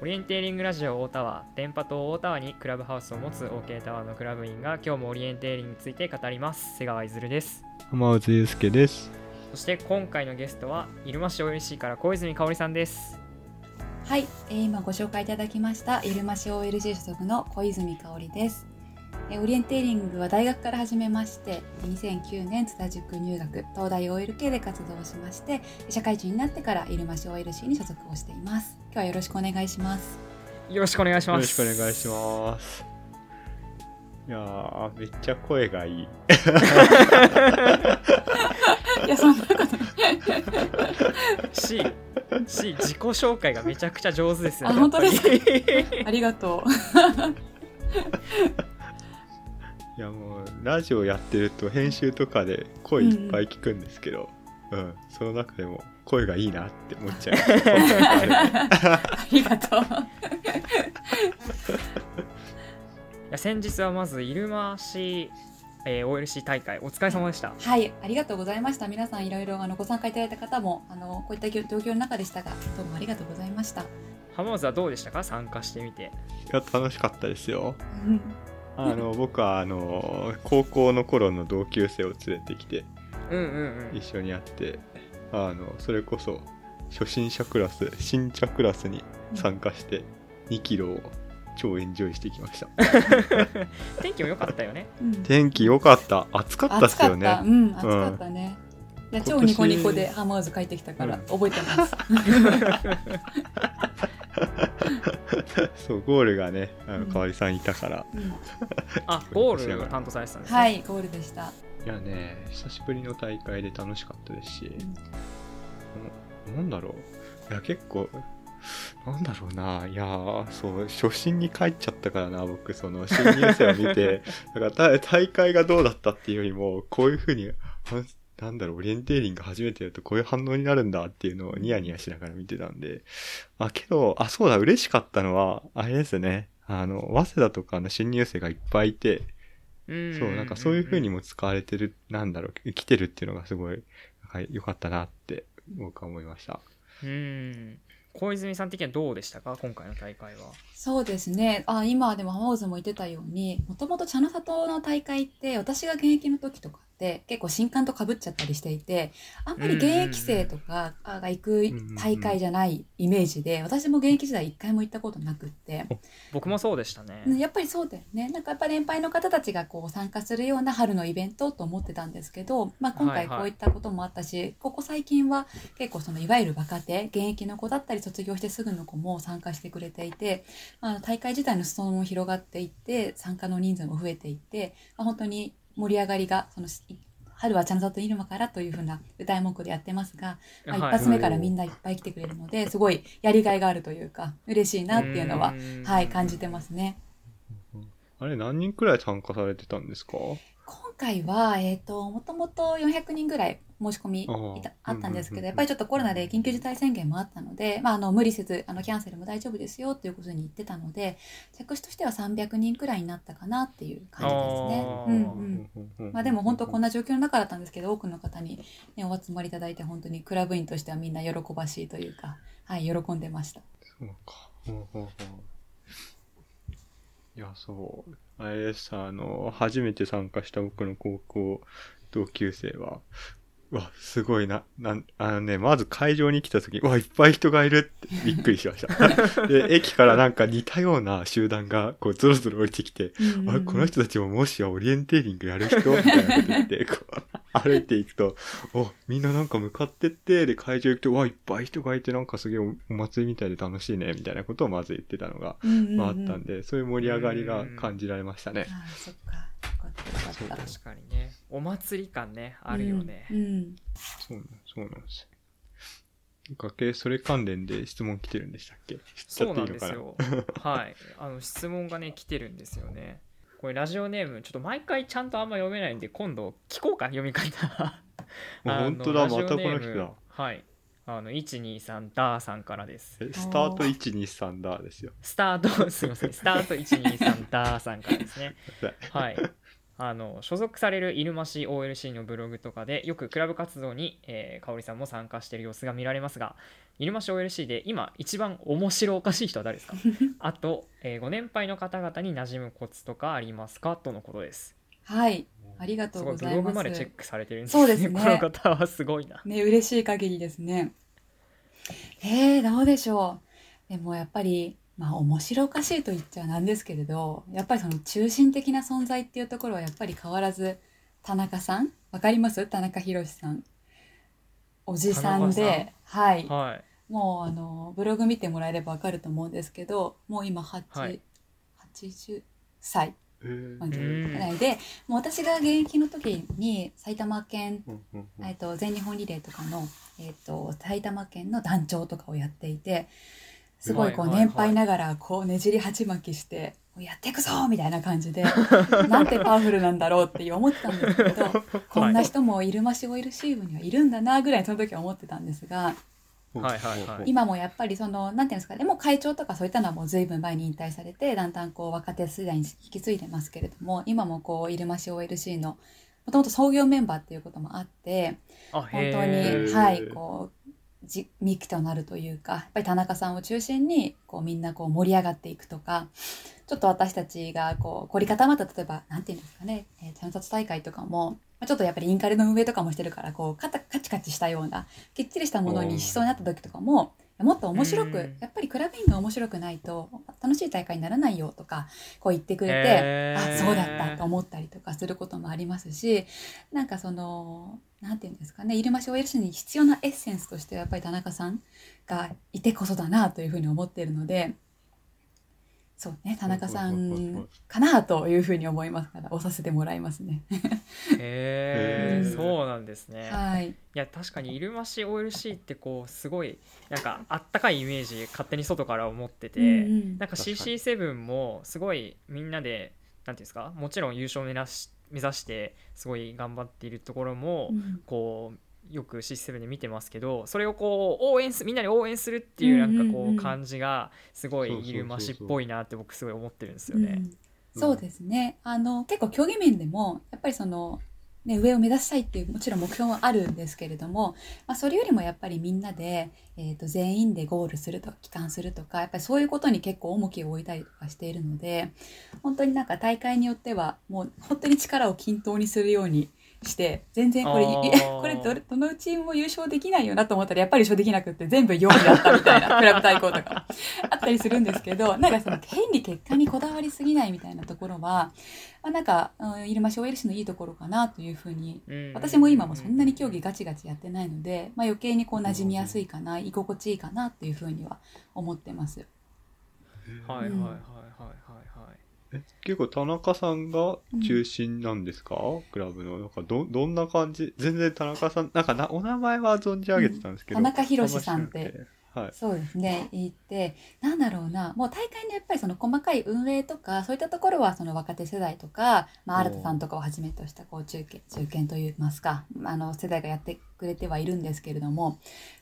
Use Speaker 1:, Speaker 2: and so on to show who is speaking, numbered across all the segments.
Speaker 1: オリエンテーリングラジオ大田は電波塔大田原にクラブハウスを持つ OK タワーのクラブ員が今日もオリエンテーリングについて語ります。瀬川いずるです。
Speaker 2: 浜内祐介です。
Speaker 1: そして今回のゲストは入間市 OLC から小泉香織さんです。
Speaker 3: はい、えー今ご紹介いただきました入間市 OLG 所属の小泉香織です、えーオリエンテーリングは大学から始めまして2009年津田塾入学東大 OLK で活動しまして社会人になってから入間市 OLC に所属をしています。今日はよろしくお願いします。
Speaker 1: よろしくお願いし
Speaker 2: よろし
Speaker 1: ます
Speaker 2: くお願いします。いやー、めっちゃ声がいい。
Speaker 3: いやそんなこと
Speaker 1: すしし自己紹介がめちゃくちゃ上手ですよね
Speaker 3: あ本当ですか？ありがと
Speaker 2: いやもう、ラジオやってると編集とかで声いっぱい聞くんですけど、うん、その中でも声がいいなって思っちゃ。
Speaker 3: う。ありがとう。
Speaker 1: いや先日はまず入間市、えー OLC 大会お疲れ様でした。
Speaker 3: はいありがとうございました。皆さんいろいろあのご参加いただいた方もあのこういった状況の中でしたがどうもありがとうございました。
Speaker 1: 浜松はどうでしたか？参加してみて。
Speaker 2: いや、楽しかったですよ。
Speaker 3: うん
Speaker 2: あの、僕は、あの、高校の頃の同級生を連れてきて、
Speaker 1: うんうんうん
Speaker 2: 一緒にやって、あの、それこそ、初心者クラス、新茶クラスに参加して、2キロを超エンジョイしてきました。
Speaker 1: 天気も良かったよね
Speaker 3: うん
Speaker 2: 天気良かった。暑かったっすよね。
Speaker 3: 暑かった、うん、暑かったね。いや超ニコニコでハマーズ帰ってきたから
Speaker 2: うん
Speaker 3: 覚えてます。
Speaker 2: そう、ゴールがね、あの、
Speaker 3: うん
Speaker 2: かわりさんいたから。
Speaker 3: うん
Speaker 1: あゴールを担当されてたんですね
Speaker 3: はい、ゴールでした。
Speaker 2: いやね、久しぶりの大会で楽しかったですし、ななんだろう。いや、結構、なんだろうな。いやー、そう、初心に帰っちゃったからな、僕、その、新入生を見て、だから大大会がどうだったっていうよりも、こういうふうに、あなんだろう、オリエンテーリング初めてやるとこういう反応になるんだっていうのをニヤニヤしながら見てたんで、あ、けど、あ、そうだ、嬉しかったのは、あれですね。あの、早稲田とかの新入生がいっぱいいて、
Speaker 1: うん
Speaker 2: そう、なんかそういう風にも使われてる、なんだろう、来てるっていうのがすごい、なんか良かったなって僕は思いました。
Speaker 1: うん小泉さん的にはどうでしたか？今回の大会は
Speaker 3: そうですね。あ、今でもハマーズも言ってたように、もともと茶の里の大会って私が現役の時とかって結構新刊と被っちゃったりしていて、あんまり現役生とかが行く大会じゃないイメージで、私も現役時代一回も行ったことなくって。
Speaker 1: 僕もそうでしたね
Speaker 3: うんやっぱりそうだよね。なんかやっぱり年配の方たちがこう参加するような春のイベントと思ってたんですけど、まあ、今
Speaker 1: はいはい
Speaker 3: 回こういったこともあったし、ここ最近は結構そのいわゆる若手、現役の子だったり卒業してすぐの子も参加してくれていて、まあ、大会自体の裾野も広がっていって、参加の人数も増えていって、まあ、本当に盛り上がりが、その春はちゃんと入間からというふうな歌い文句でやってますが、まあ、一
Speaker 1: はい
Speaker 3: 発目からみんないっぱい来てくれるので、すごいやりがいがあるというか、嬉しいなっていうのは、
Speaker 1: うん。
Speaker 3: はい、感じてますね。
Speaker 2: あれ何人くらい参加されてたんですか？
Speaker 3: 今回は、えっ、と、もともと400人ぐらい申し込みいた
Speaker 2: あ
Speaker 3: ったんですけど、やっぱりちょっとコロナで緊急事態宣言もあったので、まあ、あの、無理せず、あの、キャンセルも大丈夫ですよっていうことに言ってたので、着手としては300人くらいになったかなっていう感じですね
Speaker 1: あ。ー
Speaker 3: うんうん。まあでも本当こんな状況の中だったんですけど、多くの方に、ね、お集まりいただいて、本当にクラブ員としてはみんな喜ばしいというか、はい、喜んでました。
Speaker 2: そうか。ほうほうほういや、そう。あれです、あの、初めて参加した僕の高校同級生は、うわ、すごいな、なん、あのね、まず会場に来た時に、うわ、いっぱい人がいるってびっくりしました。で、駅からなんか似たような集団が、こう、ゾロゾロ降りてきて、あれ、この人たちももしやオリエンテーリングやる人みたいなこと言って、こう、歩いていくと、お、みんななんか向かってって、で、会場行くと、わ、いっぱい人がいて、なんかすげえおお祭りみたいで楽しいね、みたいなことをまず言ってたのが、
Speaker 3: うんうんうん。
Speaker 2: まああったんで、そういう盛り上がりが感じられましたね。
Speaker 3: ああ、そっか。よかったよかった。
Speaker 1: 確かにね。お祭り感ねあるよね、
Speaker 3: うんうん。
Speaker 2: そうなん、そうなんですよ。かけ、それ関連で質問来てるんでしたっけ？
Speaker 1: そうないんですよ。はい。あの質問がね来てるんですよねこれラジオネームちょっと毎回ちゃんとあんま読めないんで今度聞こうか読み方。
Speaker 2: 本当だ、またこの人だ。
Speaker 1: はい。あの123ダーさんからです。
Speaker 2: えスタート123だですよ。
Speaker 1: スタートすいません。スタート123ダーさんからですね。はいあの所属される入間市 OLC のブログとかでよくクラブ活動に、えー、香織さんも参加している様子が見られますが入間市 OLC で今一番面白おかしい人は誰ですか？あと、えーご年配の方々に馴染むコツとかありますか？とのことです。
Speaker 3: はい。ありがと
Speaker 1: す。
Speaker 3: う
Speaker 1: ごいブログ
Speaker 3: ます
Speaker 1: までチェックされてるんです
Speaker 3: そうですね。
Speaker 1: この方はすごいな。
Speaker 3: ね嬉しい限りですね。えー、どうでしょう。でもやっぱりまあ面白おかしいと言っちゃなんですけれどやっぱりその中心的な存在っていうところはやっぱり変わらず田中さんわかります？田中宏さん。おじさん
Speaker 1: 田
Speaker 3: ではい。
Speaker 1: はい。
Speaker 3: もうあのブログ見てもらえればわかると思うんですけどもう今8、
Speaker 1: はい。
Speaker 3: 80歳。いでもう私が現役の時に埼玉県えっと全日本リレーとかの、えっと埼玉県の団長とかをやっていてすごいこう年配ながらこうねじり鉢巻きして「もうやっていくぞ!」みたいな感じで なんてパワフルなんだろうって思ってたんですけどこんな人も入間市オイルシーブにはいるんだなぐらいその時は思ってたんですが
Speaker 1: はいはいはい
Speaker 3: 今もやっぱりそのなんていうんですかねもう会長とかそういったのはもう随分前に引退されてだんだんこう若手世代に引き継いでますけれども今もこう入間市 OLC のもともと創業メンバーっていうこともあって
Speaker 1: あ
Speaker 3: 本当にはいこうじ幹となるというかやっぱり田中さんを中心にこうみんなこう盛り上がっていくとかちょっと私たちがこう凝り固まった例えばなんていうんですかね、えー、観察大会とかもまあちょっとやっぱりインカレの運営とかもしてるからこうカタカチカチしたようなきっちりしたものにしそうになった時とかももっと面白
Speaker 1: うん。
Speaker 3: くやっぱりクラブインが面白くないと楽しい大会にならないよとかこう言ってくれてあそうだったと思ったりとかすることもありますしなんかそのなんていうんですかね入間市 OLC に必要なエッセンスとしてはやっぱり田中さんがいてこそだなというふうに思っているのでそうね田中さんかなというふうに思いますから押させてもらいますね。
Speaker 1: へー
Speaker 3: うん。
Speaker 1: そうなんですね。
Speaker 3: はい、
Speaker 1: いや確かに入間市 OLC ってこうすごいなんかあったかいイメージ勝手に外から思ってて、
Speaker 3: うんうん。
Speaker 1: なんか
Speaker 2: 確かに。
Speaker 1: CC7 もすごいみんなでなんていうんですかもちろん優勝を目指し目指してすごい頑張っているところも、
Speaker 3: うん。
Speaker 1: こうよく C7 で見てますけどそれをこう応援すみんなに応援するっていうなんかこ
Speaker 3: う
Speaker 1: 感じがすごい
Speaker 2: そうそうそうそう。
Speaker 1: 入間市っぽいなって僕すごい思ってるんですよね。
Speaker 3: うん。そうですね。あの結構競技面でもやっぱりその、ね、上を目指したいっていうもちろん目標はあるんですけれども、まあ、それよりもやっぱりみんなで、えー、と全員でゴールするとか帰還するとかやっぱりそういうことに結構重きを置いたりとかしているので本当になんか大会によってはもう本当に力を均等にするようにして全然これこれどれどのチームも優勝できないよなと思ったらやっぱり優勝できなくって全部4位だったみたいな クラブ対抗とかあったりするんですけどなんかその変に結果にこだわりすぎないみたいなところは、まあ、なんか、うん、入間市 OLC のいいところかなというふうに
Speaker 1: うん
Speaker 3: 私も今もそんなに競技ガチガチやってないので、まあ、余計にこう馴染みやすいかな居心地いいかなっていうふうには思ってます。
Speaker 1: はいはいはいはいはい。
Speaker 2: え結構田中さんが中心なんですか、クラブの。なんかどどんな感じ？全然田中さんなんかなお名前は存じ上げてたんですけど、
Speaker 3: うん。田中宏さんって
Speaker 2: はい。
Speaker 3: そうですね。言ってなんだろうな。もう大会のやっぱりその細かい運営とかそういったところはその若手世代とか、まあ、
Speaker 2: お
Speaker 3: 新田さんとかをはじめとしたこう中堅中堅といいますかあの世代がやってくれてはいるんですけれども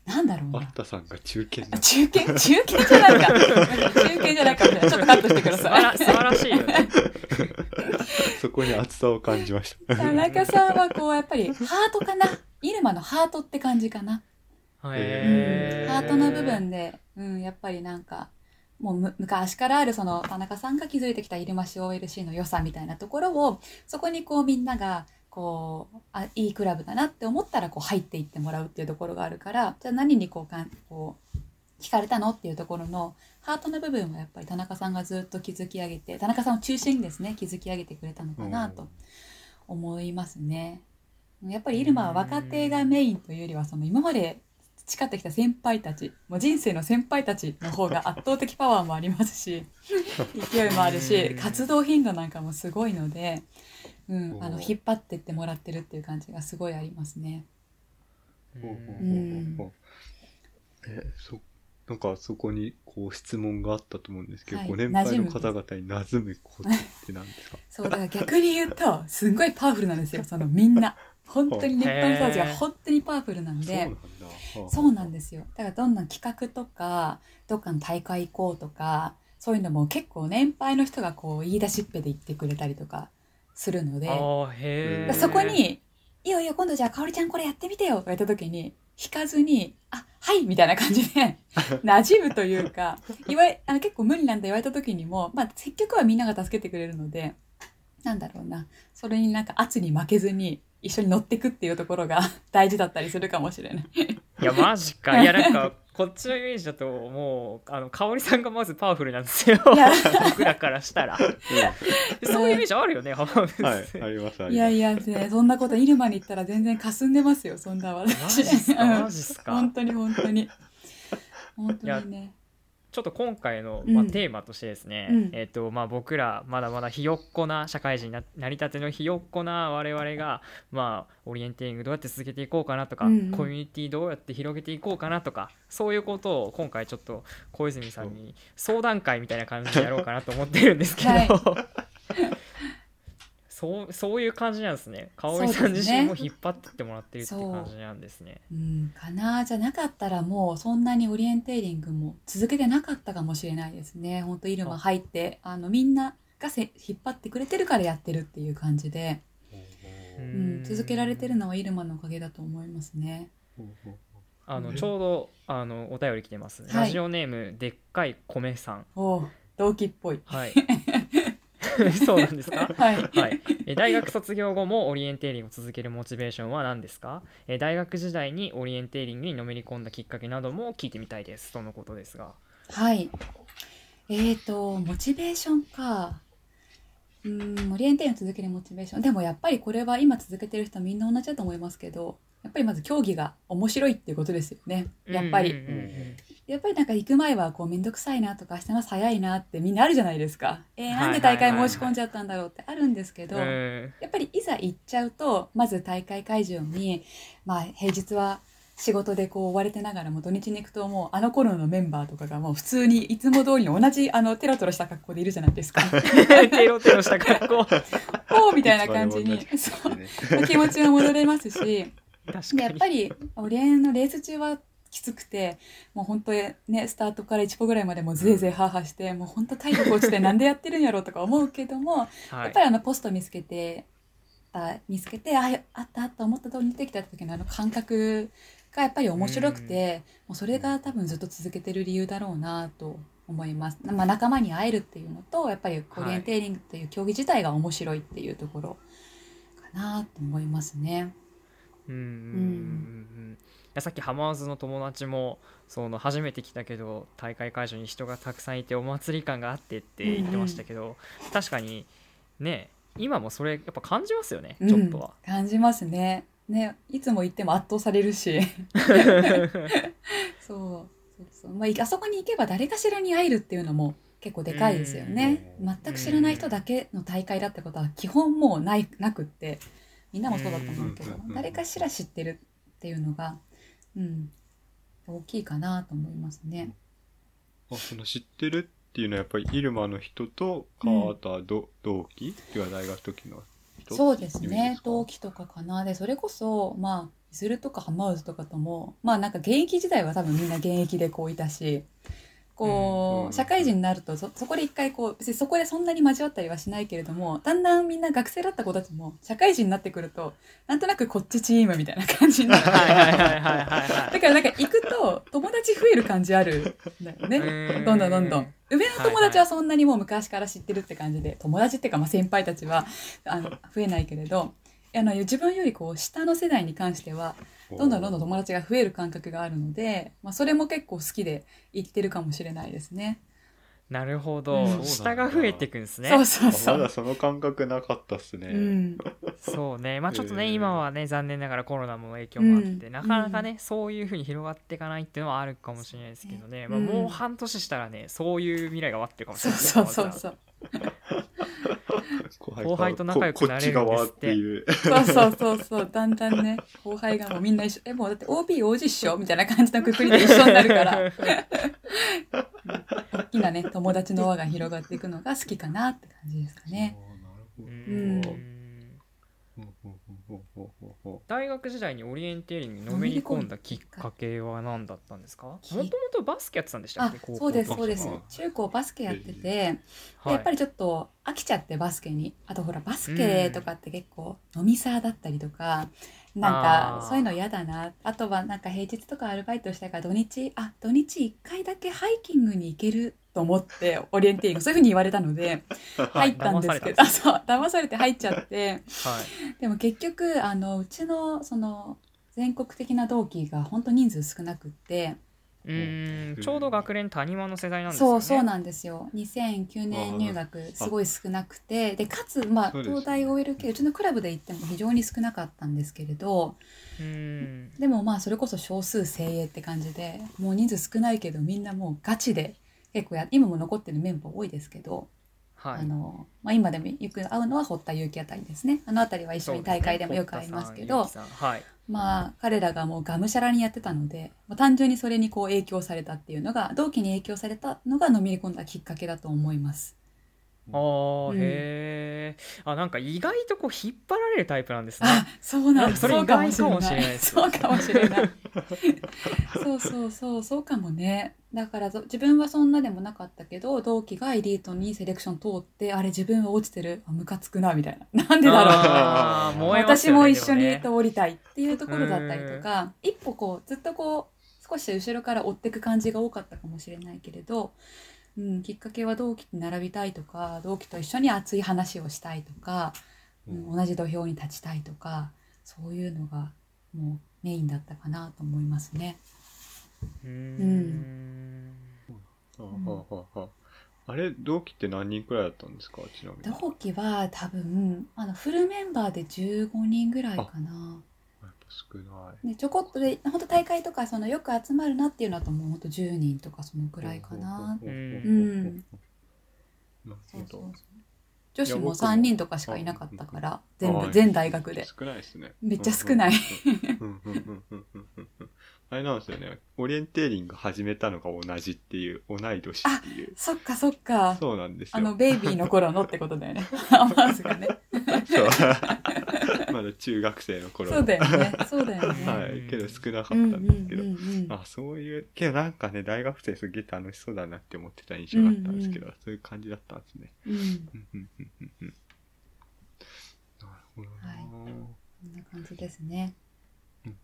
Speaker 3: なんだろうな。
Speaker 2: 新田さんが中堅
Speaker 3: 中堅？中堅じゃないか。中堅じゃないかみたいな。ちょっとカットしてくだ
Speaker 1: 素晴ら
Speaker 3: さ
Speaker 1: 素晴らしいよね。
Speaker 2: そこに熱さを感じました。
Speaker 3: い田中さんはこうやっぱりハートかな。入間のハートって感じかな
Speaker 1: へー
Speaker 3: ハートの部分で、うん、やっぱりなんかもうむ昔からあるその田中さんが築いてきた入間市 OLC の良さみたいなところをそこにこうみんながこうあいいクラブだなって思ったらこう入っていってもらうっていうところがあるからじゃあ何にこうかんこう惹かれたのっていうところのハートの部分はやっぱり田中さんがずっと築き上げて田中さんを中心にですね築き上げてくれたのかなと思いますね。やっぱり入間は若手がメインというよりはその今まで培ってきた先輩たちもう人生の先輩たちの方が 圧倒的パワーもありますし勢いもあるし
Speaker 1: うん。
Speaker 3: 活動頻度なんかもすごいので、うん、あの引っ張ってってもらってるっていう感じがすごいありますね。
Speaker 2: なんかそこにこう質問があったと思うんですけど、
Speaker 3: はい。
Speaker 2: ご年配の方々に馴染むコツって何ですか？
Speaker 3: そうだから逆に言うとすんごいパワフルなんですよ。そのみんな。本当に熱波の人たちが本当にパワフルなんで
Speaker 2: そうなんだ
Speaker 3: そうなんですよ。だからどんどん企画とかどっかの大会行こうとかそういうのも結構年配の人がこう言い出しっぺで言ってくれたりとかするので、そこに、いいよいいよ、今度じゃあ、かおりちゃんこれやってみてよとか言った時に、引かずに、あ、はいみたいな感じで、馴染むというか、言われ、あの結構無理なんだ言われた時にも、まあ、結局はみんなが助けてくれるので、なんだろうな、それになんか圧に負けずに、一緒に乗ってくっていうところが 大事だったりするかもしれない。
Speaker 1: いやマジか。いやなんかこっちのイメージだともうあの香織さんがまずパワフルなんですよ。
Speaker 3: いや。
Speaker 1: 僕らからしたら。そういうイメージあるよね浜辺先
Speaker 2: はい
Speaker 1: 生
Speaker 2: ありますあります。
Speaker 3: いやいや、ね、そんなこと、イルマに行ったら全然霞んでますよ、そんな
Speaker 1: マ
Speaker 3: 私。
Speaker 1: マジっすか？
Speaker 3: 本当に本当に。本当にね。
Speaker 1: ちょっと今回の、
Speaker 3: うん。
Speaker 1: まあ、テーマとしてですね、
Speaker 3: うん。
Speaker 1: えっとまあ、僕らまだまだひよっこな社会人にななりたてのひよっこな我々が、まあ、オリエンテーリングどうやって続けていこうかなとか、
Speaker 3: うんうん。
Speaker 1: コミュニティどうやって広げていこうかなとかそういうことを今回ちょっと小泉さんに相談会みたいな感じでやろうかなと思ってるんですけど、
Speaker 3: は
Speaker 1: そうそういう感じなんですね香織さん自身も引っ張ってってもらってるって
Speaker 3: そう
Speaker 1: 感じなんですね。
Speaker 3: うん、かなじゃなかったらもうそんなにオリエンテーリングも続けてなかったかもしれないですね。本当イルマ入ってあのみんながせ引っ張ってくれてるからやってるっていう感じで、
Speaker 1: う
Speaker 3: うん、続けられてるのはイルマのおかげだと思いますね。
Speaker 2: うん
Speaker 1: あのちょうどあのお便り来てます、
Speaker 3: はい
Speaker 1: ラジオネームでっかい米さん
Speaker 3: 同期っぽい。
Speaker 1: はい そうなんですか？
Speaker 3: はい。
Speaker 1: はい、え大学卒業後もオリエンテーリングを続けるモチベーションは何ですか？え大学時代にオリエンテーリングにのめり込んだきっかけなども聞いてみたいですとのことですが
Speaker 3: はい。えーと、モチベーションか。うん、オリエンテーリング続けるモチベーション。でもやっぱりこれは今続けてる人みんな同じだと思いますけど、やっぱりまず競技が面白いっていうことですよね。やっぱり。やっぱりなんか行く前はこうめんどくさいなとか明日の朝早いなってみんなあるじゃないですか。えー、
Speaker 1: はい
Speaker 3: なんで大会申し込んじゃったんだろうってあるんですけど、
Speaker 1: うん
Speaker 3: やっぱりいざ行っちゃうと、まず大会会場に、まあ平日は仕事でこう追われてながらも土日に行くともうあの頃のメンバーとかがもう普通にいつも通りの同じあのテロテロした格好でいるじゃないですか。
Speaker 1: テロテロした格好確
Speaker 3: おーみたいな感じに、そう、気持ちは戻れますし、で
Speaker 1: か
Speaker 3: やっ
Speaker 1: に
Speaker 3: ぱりオリエンのレース中はきつくてもう本当にねスタートから1個ぐらいまでもうぜいぜいハーハーしてもう本当体力落ちてなんでやってるんやろうとか思うけども、
Speaker 1: はい。
Speaker 3: やっぱりあのポスト見つけてあ見つけてああったあった思った通りてきた時のあの感覚がやっぱり面白くて、もうそれが多分ずっと続けてる理由だろうなと思います、まあ、仲間に会えるっていうのとやっぱりオリエンテーリングという競技自体が面白いっていうところかなと思いますね。
Speaker 1: うんうんうんうんさっきハマーズの友達もその初めて来たけど大会会場に人がたくさんいてお祭り感があってって言ってましたけど、確かにね今もそれやっぱ感じますよねちょっとは。
Speaker 3: うん感じますね。ね、いつも行っても圧倒されるし。そう。そうそう。まあ、いあそこに行けば誰かしらに会えるっていうのも結構でかいですよね。
Speaker 2: うん
Speaker 3: 全く知らない人だけの大会だってことは基本もうない、なくって、みんなもそうだと思うけど
Speaker 2: うん、
Speaker 3: 誰かしら知ってるっていうのが、うん、大きいかなと思いますね。
Speaker 2: あその知ってるっていうのはやっぱりイルマの人と川田ど、同期っていうか大学時の人？
Speaker 3: そうですね。同期とかかな。でそれこそまあいずるとかハマウズとかともまあなんか現役時代は多分みんな現役でこういたしこう社会人になるとそそこで一回こう別にそこでそんなに交わったりはしないけれどもだんだんみんな学生だった子たちも社会人になってくるとなんとなくこっちチームみたいな感じになって
Speaker 1: はいはいはいはいはいは
Speaker 3: だからなんか行くと友達増える感じあるんだよね。
Speaker 1: い。
Speaker 3: どんどんどんどん。上の友達はそんなにもう昔から知ってるって感じで、友達っていうかまあ先輩たちはあの増えないけれど、あの自分よりこう下の世代に関してはどんどんどんどん友達が増える感覚があるので、まあ、それも結構好きで言ってるかもしれないですね。
Speaker 1: なるほど、
Speaker 3: うん。
Speaker 1: 下が増えていくんですね。
Speaker 3: そうそう
Speaker 2: あまだ
Speaker 3: そう。
Speaker 2: その感覚なかったっすね、
Speaker 3: うん、
Speaker 1: そうね、まあちょっとね、
Speaker 2: へー。
Speaker 1: 今はね、残念ながらコロナの影響もあって、
Speaker 3: うん。
Speaker 1: なかなかね、そういうふうに広がっていかないっていうのはあるかもしれないですけどね、まあ、
Speaker 3: うん
Speaker 1: もう半年したらね、そういう未来が待ってるかもし
Speaker 3: そう
Speaker 1: れない。ですね
Speaker 3: そうそう。そう。
Speaker 2: 後輩
Speaker 1: 後輩と仲良くなれるんですって
Speaker 2: いう
Speaker 3: そうそうそうそう。だんだんね、後輩がもうみんな一緒。え、もうだって OB、OG っしょみたいな感じのくくりで一緒になるから。うん大きなね、友達の輪が広がっていくのが好きかなって感じですかね。
Speaker 2: なるほど
Speaker 1: う
Speaker 3: うん
Speaker 1: 大学時代にオリエンテーリングにのめり込んだきっかけは何だったんですか？もと
Speaker 3: き
Speaker 1: もとバスケやってたんでしたっ
Speaker 3: あ
Speaker 1: け高校
Speaker 3: そうですそうです。
Speaker 2: あ
Speaker 3: 中高バスケやってて、で
Speaker 1: はい。
Speaker 3: やっぱりちょっと飽きちゃってバスケに。あとほらバスケとかって結構飲みサーだったりとか、なん
Speaker 1: あー。
Speaker 3: かそういうの嫌だな。あとはなんか平日とかアルバイトしたから土日あ土日1回だけハイキングに行けると思ってオリエンテーリングそういうふうに言われたので入ったんですけど、
Speaker 1: 騙
Speaker 3: あそう騙されて入っちゃって
Speaker 1: はい。
Speaker 3: でも結局あのうちのその全国的な同期が本当人数少なくって
Speaker 1: うーん。ちょうど学年谷間の世代なんですよね。
Speaker 3: そうそうなんですよ。2009年入学すごい少なくてでかつ、まあ、東大 OLK うちのクラブで行っても非常に少なかったんですけれど
Speaker 1: うーん。
Speaker 3: でもまあそれこそ少数精鋭って感じでもう人数少ないけどみんなもうガチで結構や今も残ってるメンバー多いですけど、
Speaker 1: はい。
Speaker 3: あのまあ、今でもよく会うのは堀田祐希あたりですね。あのあたりは一緒に大会でもよく会いますけど
Speaker 1: ねはい。
Speaker 3: まあ彼らがもうがむしゃらにやってたので、まあ、単純にそれにこう影響されたっていうのが同期に影響されたのがのめり込んだきっかけだと思います。
Speaker 1: あー
Speaker 3: うん。
Speaker 1: へえあなんか意外とこう引っ張られるタイプなんですね。
Speaker 3: あそうなんです。
Speaker 1: それ
Speaker 3: そうかもしれ
Speaker 1: 意外かもしれ
Speaker 3: な
Speaker 1: ない
Speaker 3: そうかもしれない。そうそうそう。そうかもねだからぞ自分はそんなでもなかったけど同期がエリートにセレクション通ってあれ自分は落ちてる。あムカつくなみたいな。なんでだろう。
Speaker 1: あー燃えます
Speaker 3: 私も一緒に通りたいっていうところだったりとか一歩こうずっとこう少し後ろから追っていく感じが多かったかもしれないけれど、うん、きっかけは同期に並びたいとか同期と一緒に熱い話をしたいとか、うん、同じ土俵に立ちたいとかそういうのがもうメインだったかなと思いますね。
Speaker 1: うーん。
Speaker 2: はあはあはあはあ。あれ同期って何人くらいだったんですか？ちなみに。
Speaker 3: 同期は多分あのフルメンバーで15人ぐらいかな。
Speaker 2: やっぱ少ない。
Speaker 3: でちょこっとで本当大会とかそのよく集まるなっていうのだともう。本当10人とかそのくらいかな。
Speaker 1: うん。
Speaker 3: そうそうそう。女子も
Speaker 2: いや僕も
Speaker 3: 3人とかしかいなかったから全
Speaker 2: はい。
Speaker 3: 部全大学で。
Speaker 2: 少ないですね。
Speaker 3: めっちゃ少ない
Speaker 2: あれなんですよね。オリエンテーリング始めたのが同じっていう同い年っていう。
Speaker 3: そっかそっか。
Speaker 2: そうなんですよ。
Speaker 3: あのベイビーの頃のってことだよね。まずがね。
Speaker 2: そう。まだ中学生の頃
Speaker 3: そうだよね。そうだよね、
Speaker 2: はい。けど少なかった
Speaker 3: うんうん
Speaker 2: んですけど、
Speaker 3: うんうん
Speaker 2: あそういうけどなんかね大学生すげえ楽しそうだなって思ってた印象だったんですけど、そういう感じだったんですね。
Speaker 3: うん。
Speaker 2: うんうんうんうんうん。なるほどな、
Speaker 3: はい。こんな感じですね。
Speaker 2: うん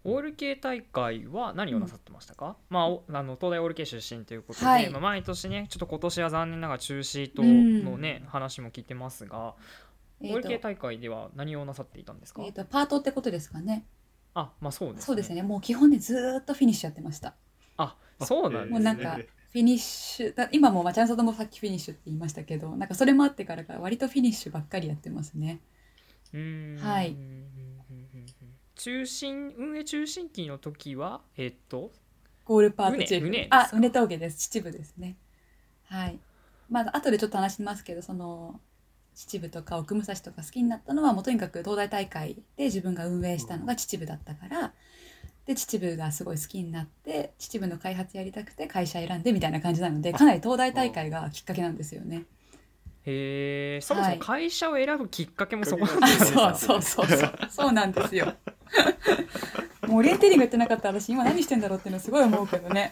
Speaker 1: オール系大会は何をなさってましたか、まあおあの東大オール系出身ということで、
Speaker 3: はい。
Speaker 1: まあ、毎年ねちょっと今年は残念ながら中止と
Speaker 3: うん。
Speaker 1: のね、話も聞いてますが、
Speaker 3: えーと
Speaker 1: オール系大会では何をなさっていたんですか、
Speaker 3: えーとパートってことですかね。
Speaker 1: あまあそうですね。
Speaker 3: そうですね。もう基本でずーっとフィニッシュやってました。
Speaker 1: あそうなんですね。
Speaker 3: もうなんかフィニッシュだ今もまちゃんさんともさっきフィニッシュって言いましたけどなんかそれもあってからか割とフィニッシュばっかりやってますね。
Speaker 1: うーん。
Speaker 3: はい。
Speaker 1: うんうんうんうん中心運営中心期の時はえっと
Speaker 3: ゴールパートチーフ
Speaker 1: うねうねですか？
Speaker 3: あ、うね峠です。秩父ですね。はい。まあ、後でちょっと話しますけど、その、秩父とか奥武蔵とか好きになったのは、もうとにかく東大大会で自分が運営したのが秩父だったから、で、秩父がすごい好きになって、秩父の開発やりたくて会社選んでみたいな感じなので、かなり東大大会がきっかけなんですよね。
Speaker 1: へえそもそも
Speaker 3: はい
Speaker 1: 会社を選ぶきっかけもそこなん
Speaker 3: あ、
Speaker 1: ですね
Speaker 3: そうそうそうそう。そうなんですよ。もうオリエンテーリングやってなかったら私今何してんだろうっていうのすごい思うけどね。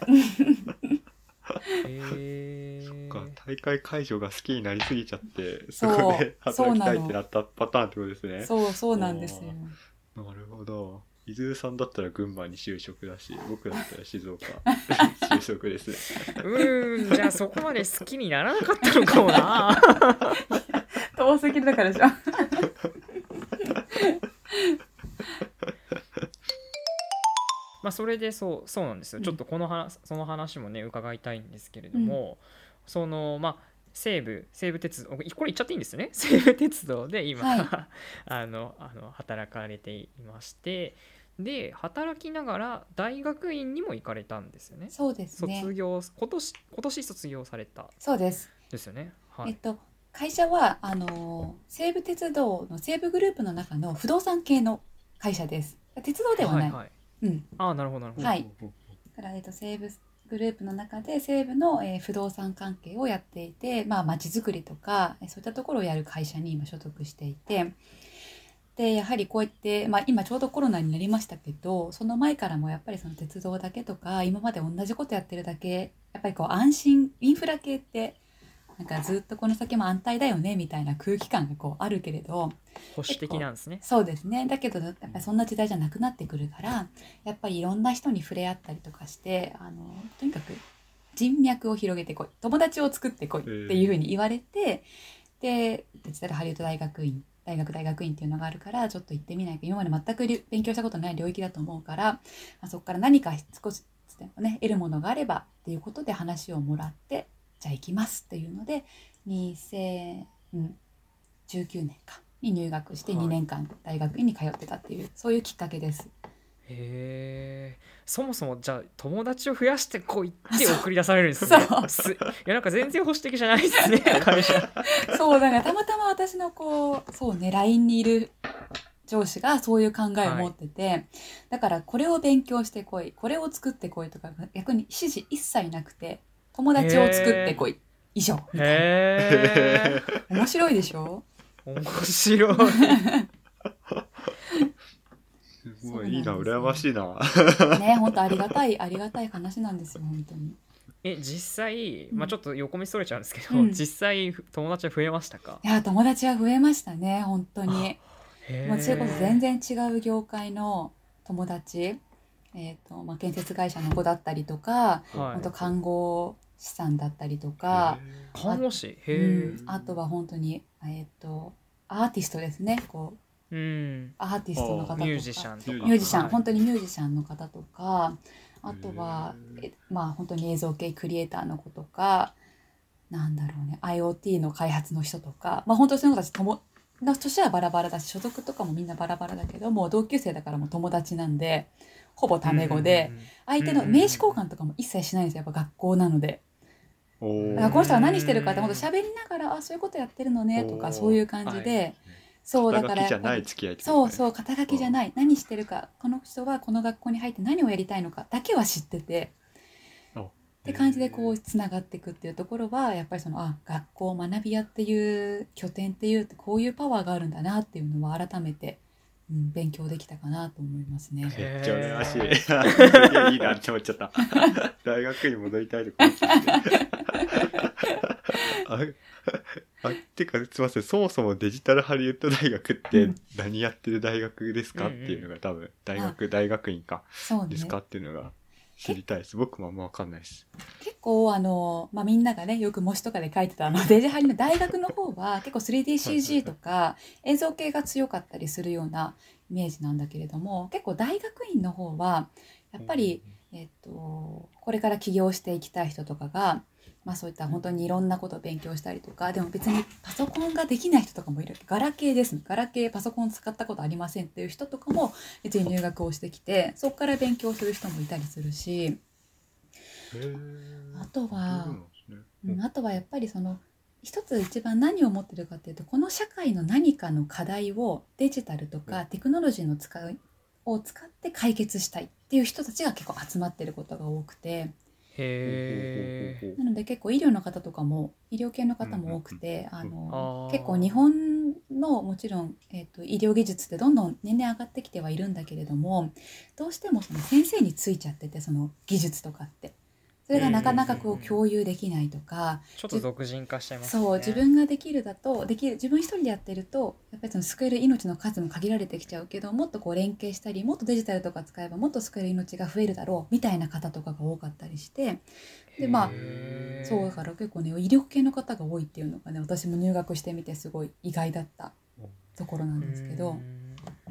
Speaker 1: へ
Speaker 2: そっか
Speaker 1: え
Speaker 2: 大会会場が好きになりすぎちゃってそこで働きたいってなったパターンってことですね。
Speaker 3: そうそうなんですよ。
Speaker 2: なるほど。伊豆さんだったら群馬に就職だし僕だったら静岡。就職です。ね
Speaker 1: うーんじゃあそこまで好きにならなかったのかもな。
Speaker 3: 遠すぎるだからでしょ。
Speaker 1: あそれでそうそうなんですよ、
Speaker 3: うん。
Speaker 1: ちょっとこの話その話もね伺いたいんですけれども、そのまあ西武西武鉄道これ言っちゃっていいんですよね？西武鉄道で今、
Speaker 3: は
Speaker 1: あのあの働かれていましてで働きながら大学院にも行かれたんですよね。
Speaker 3: そうですね。
Speaker 1: 卒。業今年今年卒業された。
Speaker 3: そうです。
Speaker 1: ですよね。はい。
Speaker 3: えっと会社はあの西武鉄道の西武グループの中の不動産系の会社です。鉄道ではない。
Speaker 1: はいはい
Speaker 3: うん。
Speaker 1: ああなるほどなるほど、
Speaker 3: はいだからえっと西武グループの中で西武の、えー不動産関係をやっていて、まあ街づくりとかえーそういったところをやる会社に今所属していて。でやはりこうやって、まあ、今ちょうどコロナになりましたけどその前からもやっぱりその鉄道だけとか今まで同じことやってるだけやっぱりこう安心インフラ系ってなんかずっとこの先も安泰だよねみたいな空気感がこうあるけれど
Speaker 1: 保守的なんですね。
Speaker 3: そうですね。だけどやっぱりそんな時代じゃなくなってくるからやっぱりいろんな人に触れ合ったりとかしてあのとにかく人脈を広げてこい。友達を作ってこいっていうふうに言われて、でデジタルハリウッド大学院大学大学院っていうのがあるからちょっと行ってみないか。今まで全くり勉強したことない領域だと思うから、まあ、そこから何か少しでもね得るものがあればっていうことで話をもらってじゃあ行きますっていうので2019年かに入学して
Speaker 1: はい。
Speaker 3: 2年間大学院に通ってたっていう、そういうきっかけです。
Speaker 1: へえそもそもじゃあ友達を増やしてこいって送り出されるんですね。すいやなんか全然保守的じゃないですね。会 社
Speaker 3: そうだからたまたま私のこうそうね LINE にいる上司がそういう考えを持ってて、だからこれを勉強してこいこれを作ってこいとか逆に指示一切なくて友達を作ってこい。以上。みたい
Speaker 1: へえ
Speaker 3: な面白いでしょ？
Speaker 1: 面白い。
Speaker 2: すごい。いいな。羨ましいな。
Speaker 3: ね本当ありがたいありがたい話なんですよ本当に。
Speaker 1: え実際、
Speaker 3: うん。
Speaker 1: まあ、ちょっと横見それちゃうんですけど、
Speaker 3: うん。
Speaker 1: 実際友達は増えましたか？
Speaker 3: いや友達は増えましたね本当に。
Speaker 1: へ
Speaker 3: もうそれこそ全
Speaker 1: 然
Speaker 3: 然違う業界の友達えーとまあ、建設会社の子だったりとか、
Speaker 1: は
Speaker 3: 本当看護師さんだったりとか、
Speaker 1: い看護師？へ
Speaker 3: う
Speaker 1: え
Speaker 3: ん、あとは本当に、えっとアーティストですねこう。
Speaker 1: うん。
Speaker 3: アーティストの方とか。
Speaker 1: ミュージシャン
Speaker 2: ミ
Speaker 3: ミュージシャン、
Speaker 1: はい。
Speaker 3: 本当にミュージシャンの方とかあとはえまあ本当に映像系クリエイターの子とかなんだろうね IoT の開発の人とかまあ本当にその子たちともの年はバラバラだし所属とかもみんなバラバラだけどもう同級生だからもう友達なんでほぼタメ語で、相手の名刺交換とかも一切しないんですよ。やっぱ学校なので。だからこの人は何してるかってほんと喋りながらあそういうことやってるのねとかそういう感じで、
Speaker 1: はい。
Speaker 3: そうだからそうそう肩書きじゃない。何してるかこの人はこの学校に入って何をやりたいのかだけは知ってて。
Speaker 2: あ
Speaker 3: って感じでこうつながっていくっていうところはやっぱりそのあ学校学び屋っていう拠点っていうこういうパワーがあるんだなっていうのは改めて、うん、勉強できたかなと思いますね。
Speaker 2: めっちゃ羨ましい。いいなって思っちゃった。大学に戻りたいとか思ってああてかすいません。そもそもデジタルハリウッド大学って
Speaker 3: うん。
Speaker 2: 何やってる大学ですか、
Speaker 1: うんうん
Speaker 2: っていうのが多分大学大学院か。
Speaker 3: そうね。
Speaker 2: ですかっていうのが知りたいです。僕もあんま分かんないです。
Speaker 3: 結構あの、まあ、みんながねよく模試とかで書いてたあのデジハリの大学の方は結構 3DCG とか映像系が強かったりするようなイメージなんだけれども結構大学院の方はやっぱり、えっと、これから起業していきたい人とかが、まあ、そういった本当にいろんなことを勉強したりとかでも別にパソコンができない人とかもいる。ガラケーですガラケーパソコン使ったことありませんっていう人とかも別に入学をしてきてそこから勉強する人もいたりするし。あとは
Speaker 2: うん、
Speaker 3: あとはやっぱりその一つ一番何を持ってるかっていうとこの社会の何かの課題をデジタルとかテクノロジーの使いを使って解決したいっていう人たちが結構集まってることが多くて
Speaker 1: へえ
Speaker 3: なので結構医療の方とかも医療系の方も多くてあ
Speaker 1: あ
Speaker 3: の
Speaker 1: ー。
Speaker 3: 結構日本のもちろん、えー、と医療技術ってどんどん年々上がってきてはいるんだけれどもどうしてもその先生についちゃっててその技術とかってそれがなかなかこう共有できないとか
Speaker 1: ちょっと俗人化しちゃいますね。
Speaker 3: そう自分ができるだとできる自分一人でやってるとやっぱりその救える命の数も限られてきちゃうけどもっとこう連携したりもっとデジタルとか使えばもっと救える命が増えるだろうみたいな方とかが多かったりしてでまあそうだから結構ね医療系の方が多いっていうのがね私も入学してみてすごい意外だったところなんですけど。
Speaker 1: う、ん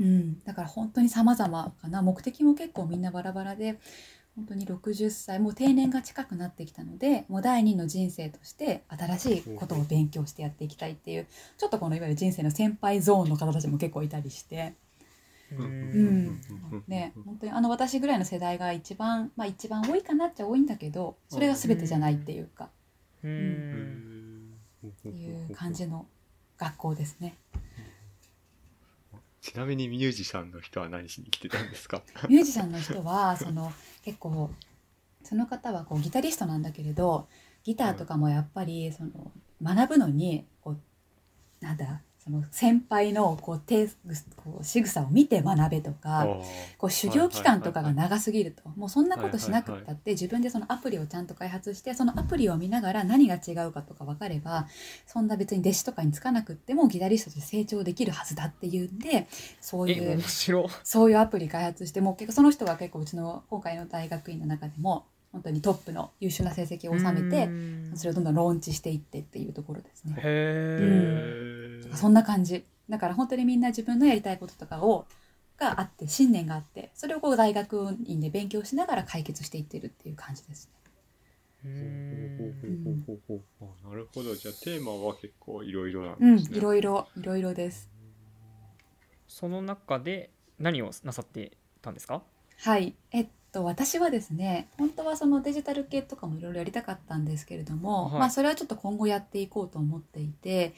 Speaker 3: うん、だから本当に様々かな。目的も結構みんなバラバラで本当に60歳もう定年が近くなってきたのでもう第二の人生として新しいことを勉強してやっていきたいっていうちょっとこのいわゆる人生の先輩ゾーンの方たちも結構いたりして、
Speaker 1: う
Speaker 3: うん。
Speaker 1: ん
Speaker 3: ね、本当にあの私ぐらいの世代が一番まあ一番多いかなっちゃ多いんだけどそれが全てじゃないっていうか。
Speaker 1: う
Speaker 2: うん。ん。
Speaker 3: っていう感じの学校ですね。
Speaker 2: ちなみにミュージシャンの人は何しに来てたんですか？
Speaker 3: ミュージシャンの人はその結構その方はこうギタリストなんだけれどギターとかもやっぱりその学ぶのにこうなんだその先輩のこう手こう仕草を見て学べとかこう修行期間とかが長すぎるともうそんなことしなくったって自分でそのアプリをちゃんと開発してそのアプリを見ながら何が違うかとか分かればそんな別に弟子とかにつかなくってもギタリストとして成長できるはずだっていうんでそういうそういうアプリ開発してもう結構その人が結構うちの今回の大学院の中でも本当にトップの優秀な成績を収めてそれをどんどんローンチしていってっていうところですね。へうん、そんな感じだから本当にみんな自分のやりたいこととかをがあって信念があってそれをこう大学院で勉強しながら解決していってるっていう感じですね。
Speaker 2: うんなるほどじゃあテーマは結構いろいろなんですね。
Speaker 3: うんいろいろいろいろです。
Speaker 1: その中で何をなさってたんですか
Speaker 3: はいえっと私はですね本当はそのデジタル系とかもいろいろやりたかったんですけれども、はい、まあそれはちょっと今後やっていこうと思っていて、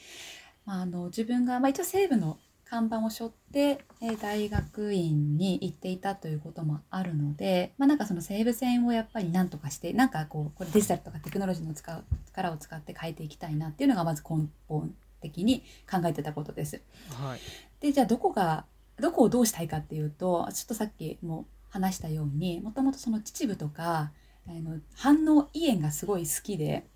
Speaker 3: まあ、あの自分が、まあ、一応西部の看板を背負って、え大学院に行っていたということもあるので、まあ、なんかその西部線をやっぱり何とかしてなんかこうこれデジタルとかテクノロジーの使う力を使って変えていきたいなっていうのがまず根本的に考えてたことです。
Speaker 1: はい、
Speaker 3: でじゃあどこがどこをどうしたいかっていうとちょっとさっきも話したようにもともとその秩父とかあの反応医園がすごい好きで、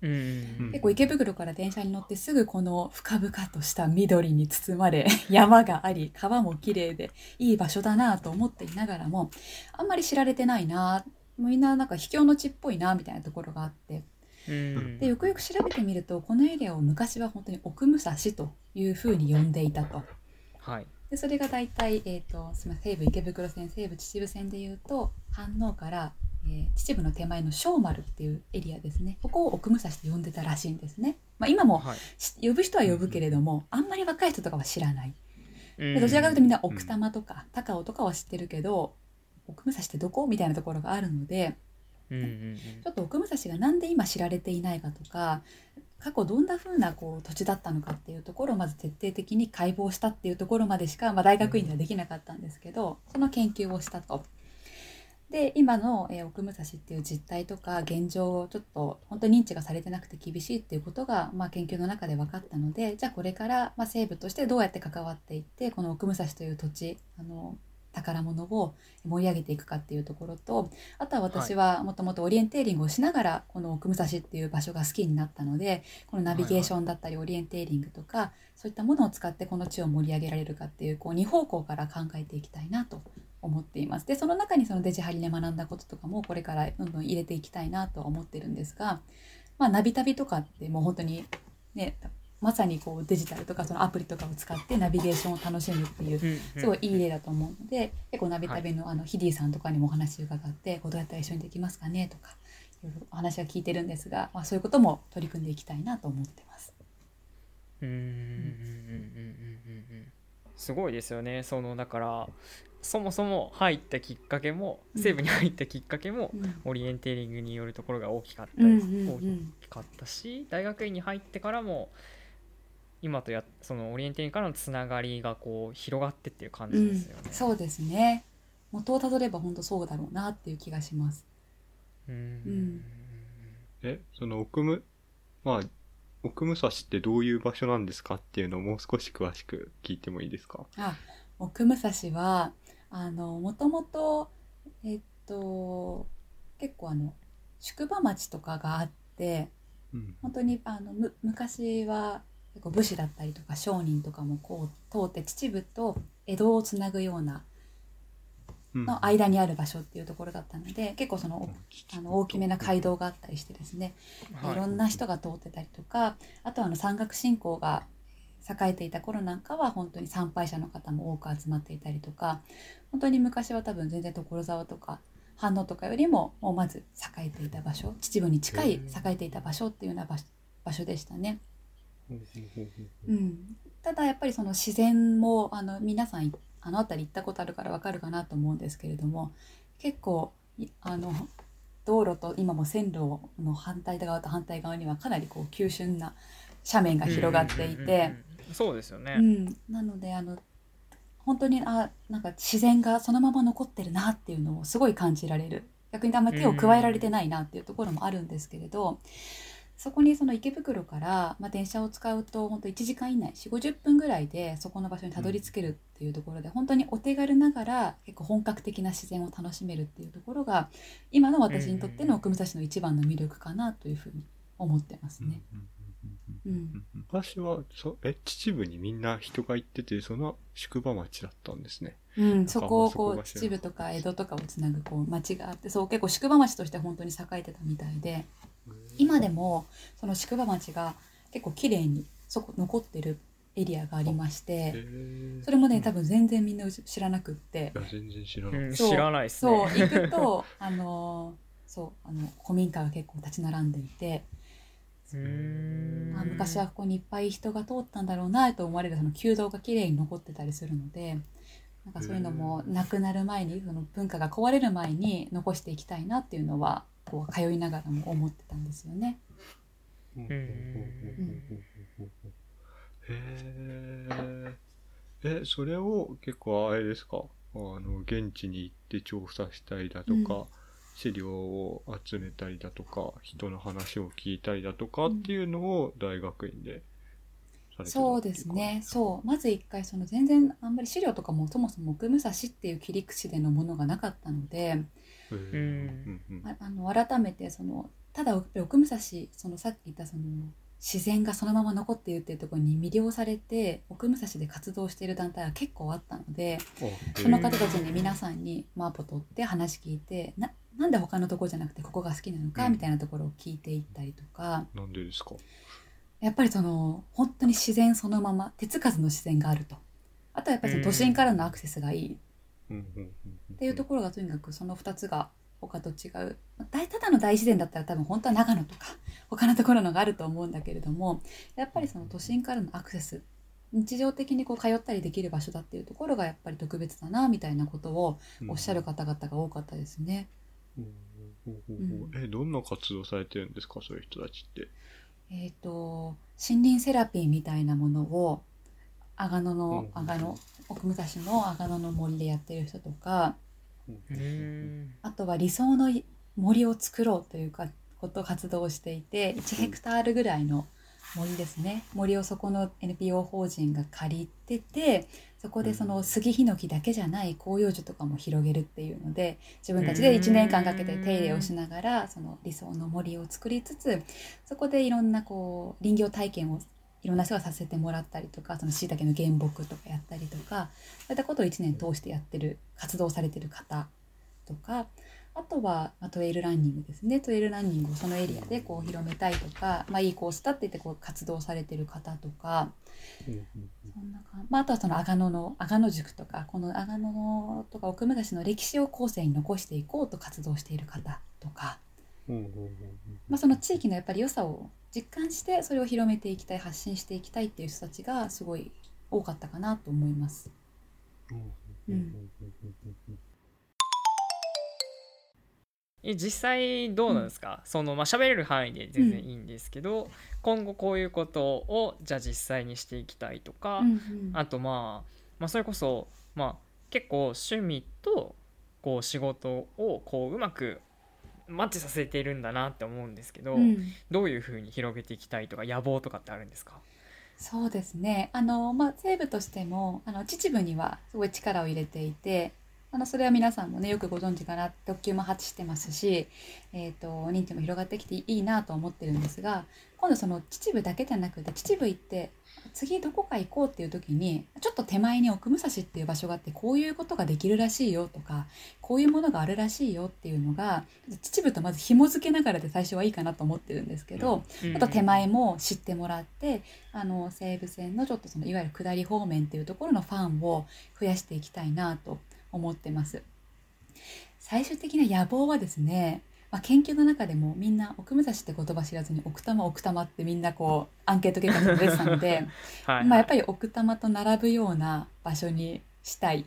Speaker 1: うん、
Speaker 3: 結構池袋から電車に乗ってすぐこの深々とした緑に包まれ 山があり川も綺麗でいい場所だなと思っていながらもあんまり知られてないなみんななんか秘境の地っぽいなみたいなところがあって。
Speaker 1: うん、
Speaker 3: でよくよく調べてみるとこのエリアを昔は本当に奥武蔵というふうに呼んでいたと。
Speaker 1: はい
Speaker 3: でそれが大体、えーと、すみません西武池袋線西武秩父線でいうと飯能から、えー、秩父の手前の小丸っていうエリアですね。ここを奥武蔵と呼んでたらしいんですね、まあ、今も、はい、呼ぶ人は呼ぶけれども、あんまり若い人とかは知らない。でどちらかというとみんな奥多摩とか、高尾とかは知ってるけど奥武蔵ってどこ？みたいなところがあるので
Speaker 1: うんうんうん、
Speaker 3: ちょっと奥武蔵が何で今知られていないかとか過去どんな風なこう土地だったのかっていうところをまず徹底的に解剖したっていうところまでしか、まあ、大学院ではできなかったんですけどその研究をしたと。で今の、えー、奥武蔵っていう実態とか現状をちょっと本当に認知がされてなくて厳しいっていうことが、まあ、研究の中で分かったのでじゃあこれから、まあ、西部としてどうやって関わっていってこの奥武蔵という土地あの宝物を盛り上げていくかっていうところとあとは私はもともとオリエンテーリングをしながらこの奥武蔵っていう場所が好きになったのでこのナビゲーションだったりオリエンテーリングとかそういったものを使ってこの地を盛り上げられるかっていうこう2方向から考えていきたいなと思っています。でその中にそのデジハリで学んだこととかもこれからどんどん入れていきたいなとは思ってるんですが、まあ、ナビ旅とかってもう本当にねまさにこうデジタルとかそのアプリとかを使ってナビゲーションを楽しむっていうすごいいい例だと思うので結構ナビ旅のあのヒディさんとかにもお話伺ってこうどうやったら一緒にできますかねとかいろいろお話は聞いてるんですが、まあ、そういうことも取り組んでいきたいなと思ってます。
Speaker 1: うんうんうんうんうんうん。すごいですよね。そのだからそもそも入ったきっかけも西部に入ったきっかけも、オリエンテーリングによるところが大きかった。大きかったし大学院に入ってからも今とやそのオリエンテーリングからのつながりがこう広がってっていう感じですよね、
Speaker 3: うん、そうですね。元をたどれば本当そうだろうなっていう気がします。
Speaker 1: うん。う
Speaker 3: ん。
Speaker 2: えその奥むまあ奥武蔵ってどういう場所なんですかっていうのをもう少し詳しく聞いてもいいですか？
Speaker 3: あ奥武蔵はあのもともとえっと結構あの宿場町とかがあって、
Speaker 2: うん、
Speaker 3: 本当にあのむ昔は結構武士だったりとか商人とかもこう通って秩父と江戸をつなぐようなの間にある場所っていうところだったので、結構そのあの大きめな街道があったりしてですね、い、ろんな人が通ってたりとかあとはあの山岳信仰が栄えていた頃なんかは本当に参拝者の方も多く集まっていたりとか本当に昔は多分全然所沢とか飯能とかよりももうまず栄えていた場所秩父に近い栄えていた場所っていうような場所でしたね。うん、ただやっぱりその自然もあの皆さんあの辺り行ったことあるからわかるかなと思うんですけれども結構あの道路と今も線路の反対側と反対側にはかなりこう急峻な斜面が広がっていて、
Speaker 1: そうですよね、
Speaker 3: うん、なのであの本当にあなんか自然がそのまま残ってるなっていうのをすごい感じられる。逆にあんまり手を加えられてないなっていうところもあるんですけれど、そこにその池袋から、まあ、電車を使うと本当1時間以内4 5 0分ぐらいでそこの場所にたどり着けるっていうところで、本当にお手軽ながら結構本格的な自然を楽しめるっていうところが今の私にとっての奥武蔵の一番の魅力かなというふうに思ってますね。うん
Speaker 2: 昔はそえ秩父にみんな人が行っててその宿場町だったんですね。
Speaker 3: うん、そこを
Speaker 2: そこ
Speaker 3: こう秩父とか江戸とかをつなぐこう町があってそう結構宿場町として本当に栄えてたみたいで今でもその宿場町が結構綺麗にそこ残ってるエリアがありまし
Speaker 2: へ
Speaker 3: て
Speaker 2: ー。
Speaker 3: それもね多分全然みんな知らなくって。
Speaker 2: 全然知らない、
Speaker 1: 知らないです
Speaker 3: そう
Speaker 1: ね。
Speaker 3: 行くとあのーそうあの古民家が結構立ち並んでいて、
Speaker 1: うーん。
Speaker 3: あ昔はここにいっぱい人が通ったんだろうなと思われるその旧道が綺麗に残ってたりするのでなんかそういうのもなくなる前にその文化が壊れる前に残していきたいなっていうのはこう通いながらも思ってたんですよね。
Speaker 2: うん。へええそれを結構あれですかあの現地に行って調査したりだとか、
Speaker 3: うん。
Speaker 2: 資料を集めたりだとか人の話を聞いたりだとかっていうのを大学院でされてたってい
Speaker 3: そうですねそうまず一回その全然あん。まり資料とかもそもそも奥武蔵っていう切り口でのものがなかったので、
Speaker 2: う
Speaker 3: ああの改めてそのただ奥武蔵そのさっき言ったその自然がそのまま残っているっていうところに魅了されて奥武蔵で活動している団体は結構あったので
Speaker 2: あ
Speaker 3: その方たちに皆さんにマーポ取って話聞いてななんで他のところじゃなくてここが好きなのか
Speaker 2: うん。
Speaker 3: みたいなところを聞いていったりとか、
Speaker 2: なんでですか？
Speaker 3: やっぱりその本当に自然そのまま手つかずの自然があると。あとはやっぱりその都心からのアクセスがいい。
Speaker 2: うんうんうんうん
Speaker 3: っていうところがとにかくその2つが他と違う。まあ大ただの大自然だったら多分本当は長野とか他のところのがあると思うんだけれどもやっぱりその都心からのアクセス日常的にこう通ったりできる場所だっていうところがやっぱり特別だなみたいなことをおっしゃる方々が多かったですね。
Speaker 2: えどんな活動されてるんですかそういう人たちって？
Speaker 3: えっ、と森林セラピーみたいなものを阿賀野の
Speaker 2: うん。
Speaker 3: 阿賀野奥武蔵の阿賀野の森でやってる人とか
Speaker 1: うー。ん
Speaker 3: あとは理想の森を作ろうというかことを活動をしていて1ヘクタールぐらいの森ですね。森をそこの NPO 法人が借りててそこでその杉ヒノキだけじゃない広葉樹とかも広げるっていうので自分たちで1年間かけて手入れをしながらその理想の森を作りつつそこでいろんなこう林業体験をいろんな人がさせてもらったりとかその椎茸の原木とかやったりとかそういったことを1年通してやってる活動されてる方とかあとは、まあ、トレイルランニングですね。トレイルランニングをそのエリアでこう広めたいとか、まあ、いいコースだって言ってこう活動されてる方とか
Speaker 2: うんうん
Speaker 3: そんなか、まあ、あとはその阿賀野の阿賀野塾とかこの阿賀野とか奥武蔵の歴史を後世に残していこうと活動している方とか、まあ、その地域のやっぱり良さを実感してそれを広めていきたい発信していきたいっていう人たちがすごい多かったかなと思います。
Speaker 2: うん。うんうんうん
Speaker 1: え実際どうなんですか、そのまあ喋れる範囲で全然いいんですけど、今後こういうことをじゃあ実際にしていきたいとか、
Speaker 3: うんうん。
Speaker 1: あとまあ、まあそれこそ、まあ、結構趣味とこう仕事をこううまくマッチさせているんだなって思うんですけど、
Speaker 3: うん。
Speaker 1: どういうふうに広げていきたいとか野望とかってあるんですか？
Speaker 3: そうですね。あの、まあ、西部としてもあの秩父にはすごい力を入れていてあのそれは皆さんもねよくご存知かな特急も発してますし、えー、と認知も広がってきていいなと思ってるんですが今度その秩父だけじゃなくて秩父行って次どこか行こうっていう時にちょっと手前に奥武蔵っていう場所があってこういうことができるらしいよとかこういうものがあるらしいよっていうのが秩父とまず紐付けながらで最初はいいかなと思ってるんですけど、あと手前も知ってもらってあの西武線のちょっとそのいわゆる下り方面っていうところのファンを増やしていきたいなと思ってます。最終的な野望はですね、まあ、研究の中でもみんな奥武蔵って言葉知らずに奥多摩奥多摩ってみんなこうアンケート結果にも出てたので、
Speaker 1: はい
Speaker 3: まあやっぱり奥多摩と並ぶような場所にしたい。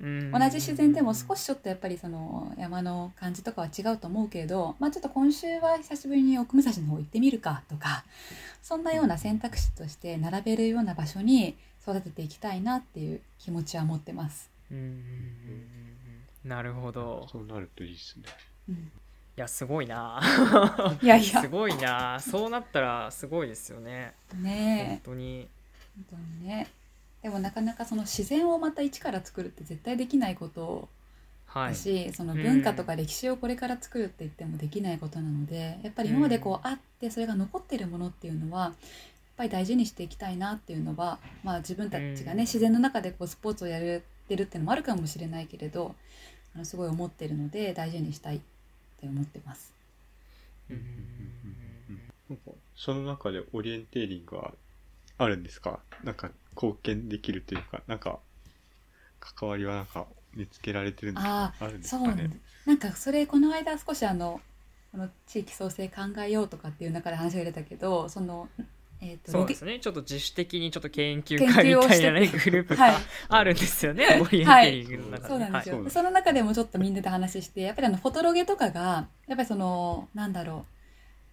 Speaker 1: 同
Speaker 3: 同じ自然でも少しちょっとやっぱりその山の感じとかは違うと思うけれど、まあ、ちょっと今週は久しぶりに奥武蔵の方行ってみるかとかそんなような選択肢として並べるような場所に育てていきたいなっていう気持ちは持ってます。
Speaker 1: うん。なるほど。
Speaker 2: そうなるといいですね。
Speaker 3: うん
Speaker 1: いやすごいな。
Speaker 3: いやいや。
Speaker 1: すごいな。そうなったらすごいですよね。本
Speaker 3: ねえ。
Speaker 1: 当に。
Speaker 3: 本当にね。でもなかなかその自然をまた一から作るって絶対できないこと。
Speaker 1: はい。
Speaker 3: だし、その文化とか歴史をこれから作るって言ってもできないことなのでやっぱり今までこうあってそれが残ってるものっていうのはやっぱり大事にしていきたいなっていうのは、まあ、自分たちが
Speaker 1: うん。
Speaker 3: ね自然の中でこうスポーツをやれてるっていうのもあるかもしれないけれどあのすごい思ってるので大事にしたいって思ってます。
Speaker 1: うん
Speaker 2: なんかその中でオリエンテーリングはあるんですか？なんか貢献できるというかなんか関わりはなんか見つけられてるんですか？
Speaker 3: あ
Speaker 2: あるんです
Speaker 3: そう
Speaker 2: かね
Speaker 3: なんかそれこの間少しあのこの地域創生考えようとかっていう中で話が出たけどその、えー、と
Speaker 1: そうですね。ちょっと自主的にちょっと研究
Speaker 3: 研
Speaker 1: 会みたいなねグループ
Speaker 3: はい。
Speaker 1: があるんですよね、オリエンテーリングの中で、
Speaker 3: そうなんですよ、
Speaker 2: はい
Speaker 3: その中でもちょっとみんなで話してやっぱりあのフォトロゲとかがやっぱりそのなんだろ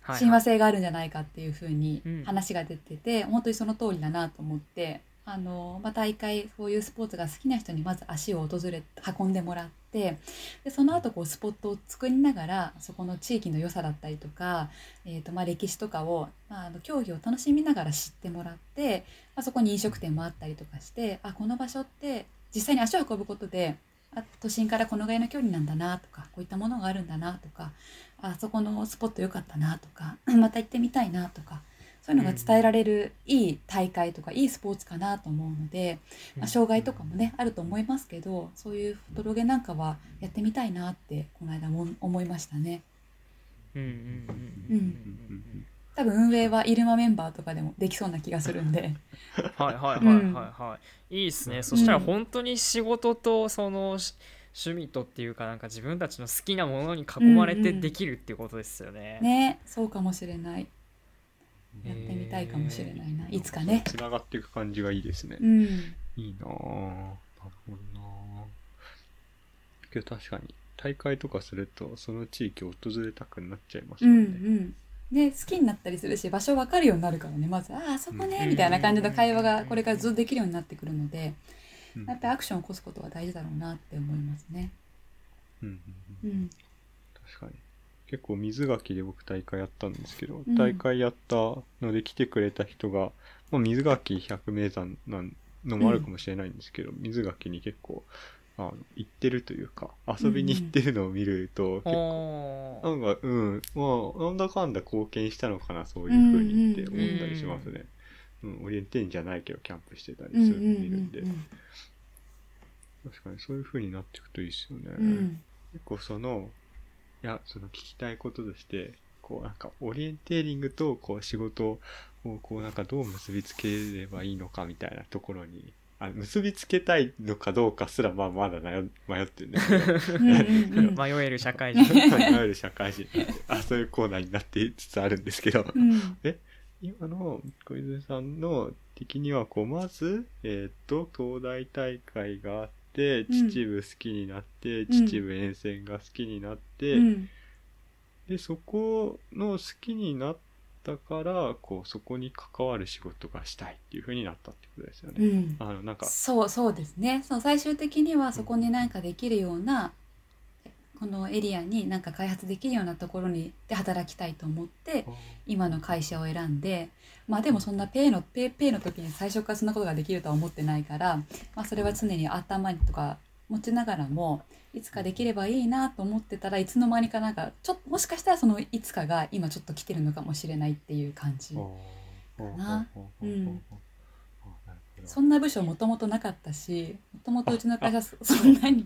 Speaker 3: う
Speaker 1: はい
Speaker 3: 親和性があるんじゃないかっていうふうに
Speaker 1: うん。
Speaker 3: 話が出てて、本当にその通りだなと思ってあの、まあ、大会そういうスポーツが好きな人にまず足を訪れ運んでもらってでその後こうスポットを作りながらそこの地域の良さだったりとか、えーとまあ、歴史とかを、まあ、あの競技を楽しみながら知ってもらって、まあ、そこに飲食店もあったりとかしてあこの場所って実際に足を運ぶことであ都心からこのぐらいの距離なんだなとかこういったものがあるんだなとかあそこのスポット良かったなとか また行ってみたいなとかそういうのが伝えられるいい大会とかいいスポーツかなと思うので、まあ、障害とかもねあると思いますけどそういうフォトロゲなんかはやってみたいなってこの間も思いましたね。
Speaker 1: うんうんうんうんうん
Speaker 3: 多分運営はイルマメンバーとかでもできそうな気がするんで。
Speaker 1: はいはいはいはいはい、いいですね。そしたら本当に仕事とそのし趣味とっていうかなん。か自分たちの好きなものに囲まれてできるっていうことですよね。
Speaker 3: ねそうかもしれないやってみたいかもしれないな、いつかね。
Speaker 2: つながっていく感じがいいですね、
Speaker 3: うん。
Speaker 2: いいなぁなるほどな。ぁけど確かに大会とかするとその地域を訪れたくなっちゃいます
Speaker 3: うんう
Speaker 2: もんね、
Speaker 3: ん。ね、好きになったりするし場所分かるようになるからねまず「あああそこね」
Speaker 1: うん。
Speaker 3: みたいな感じの会話がこれからずっとできるようになってくるので
Speaker 2: うん。
Speaker 3: やっぱりアクションを起こすことは大事だろうなって思いますね。
Speaker 2: うんうん
Speaker 3: う
Speaker 2: うん
Speaker 3: ん。
Speaker 2: 確かに結構水垣で僕大会やったんですけど、
Speaker 3: うん。
Speaker 2: 大会やったので来てくれた人が、まあ、水垣百名山なんのもあるかもしれないんですけど、水垣に結構あの行ってるというか遊びに行ってるのを見ると、結構
Speaker 1: おー。
Speaker 2: なんかうん。まあなんだかんだ貢献したのかなそういうふうにって思ったりしますね、うん。オリエンテーリングじゃないけどキャンプしてたりする
Speaker 3: うんうんうん
Speaker 2: のを見るんで、
Speaker 3: うん
Speaker 2: 確かにそういうふうになっていくといいですよね、
Speaker 3: うん。
Speaker 2: 結構そのいやその聞きたいこととしてこうなんかオリエンテーリングとこう仕事をこうなんかどう結びつければいいのかみたいなところにあ結びつけたいのかどうかすらまあまだ悩迷ってるんですけど。
Speaker 3: うんうんうん。
Speaker 1: 迷える社会人。
Speaker 2: いわゆる社会人あそういうコーナーになってつつあるんですけど。
Speaker 3: うん。
Speaker 2: 今の小泉さんの的にはこうまず、えっと東大大会があって
Speaker 3: うん
Speaker 2: 秩父好きになって、
Speaker 3: ん。
Speaker 2: 秩父沿線が好きになって、
Speaker 3: うん。
Speaker 2: でそこの好きになったからこうそこに関わる仕事がしたいっていう風になったってことですよね。
Speaker 3: うん。
Speaker 2: あのなんか
Speaker 3: そうそうですね。そう最終的にはそこに何かできるようなこのエリアに何か開発できるようなところにで働きたいと思って今の会社を選んでまあでもそんなぺーのぺーぺーの時に最初からそんなことができるとは思ってないから、まあ、それは常に頭にとか持ちながらもいつかできればいいなと思ってたらいつの間にかなんかちょっともしかしたらそのいつかが今ちょっと来てるのかもしれないっていう感じな。うんそんな部署もともとなかったしもともとうちの会社そそんなに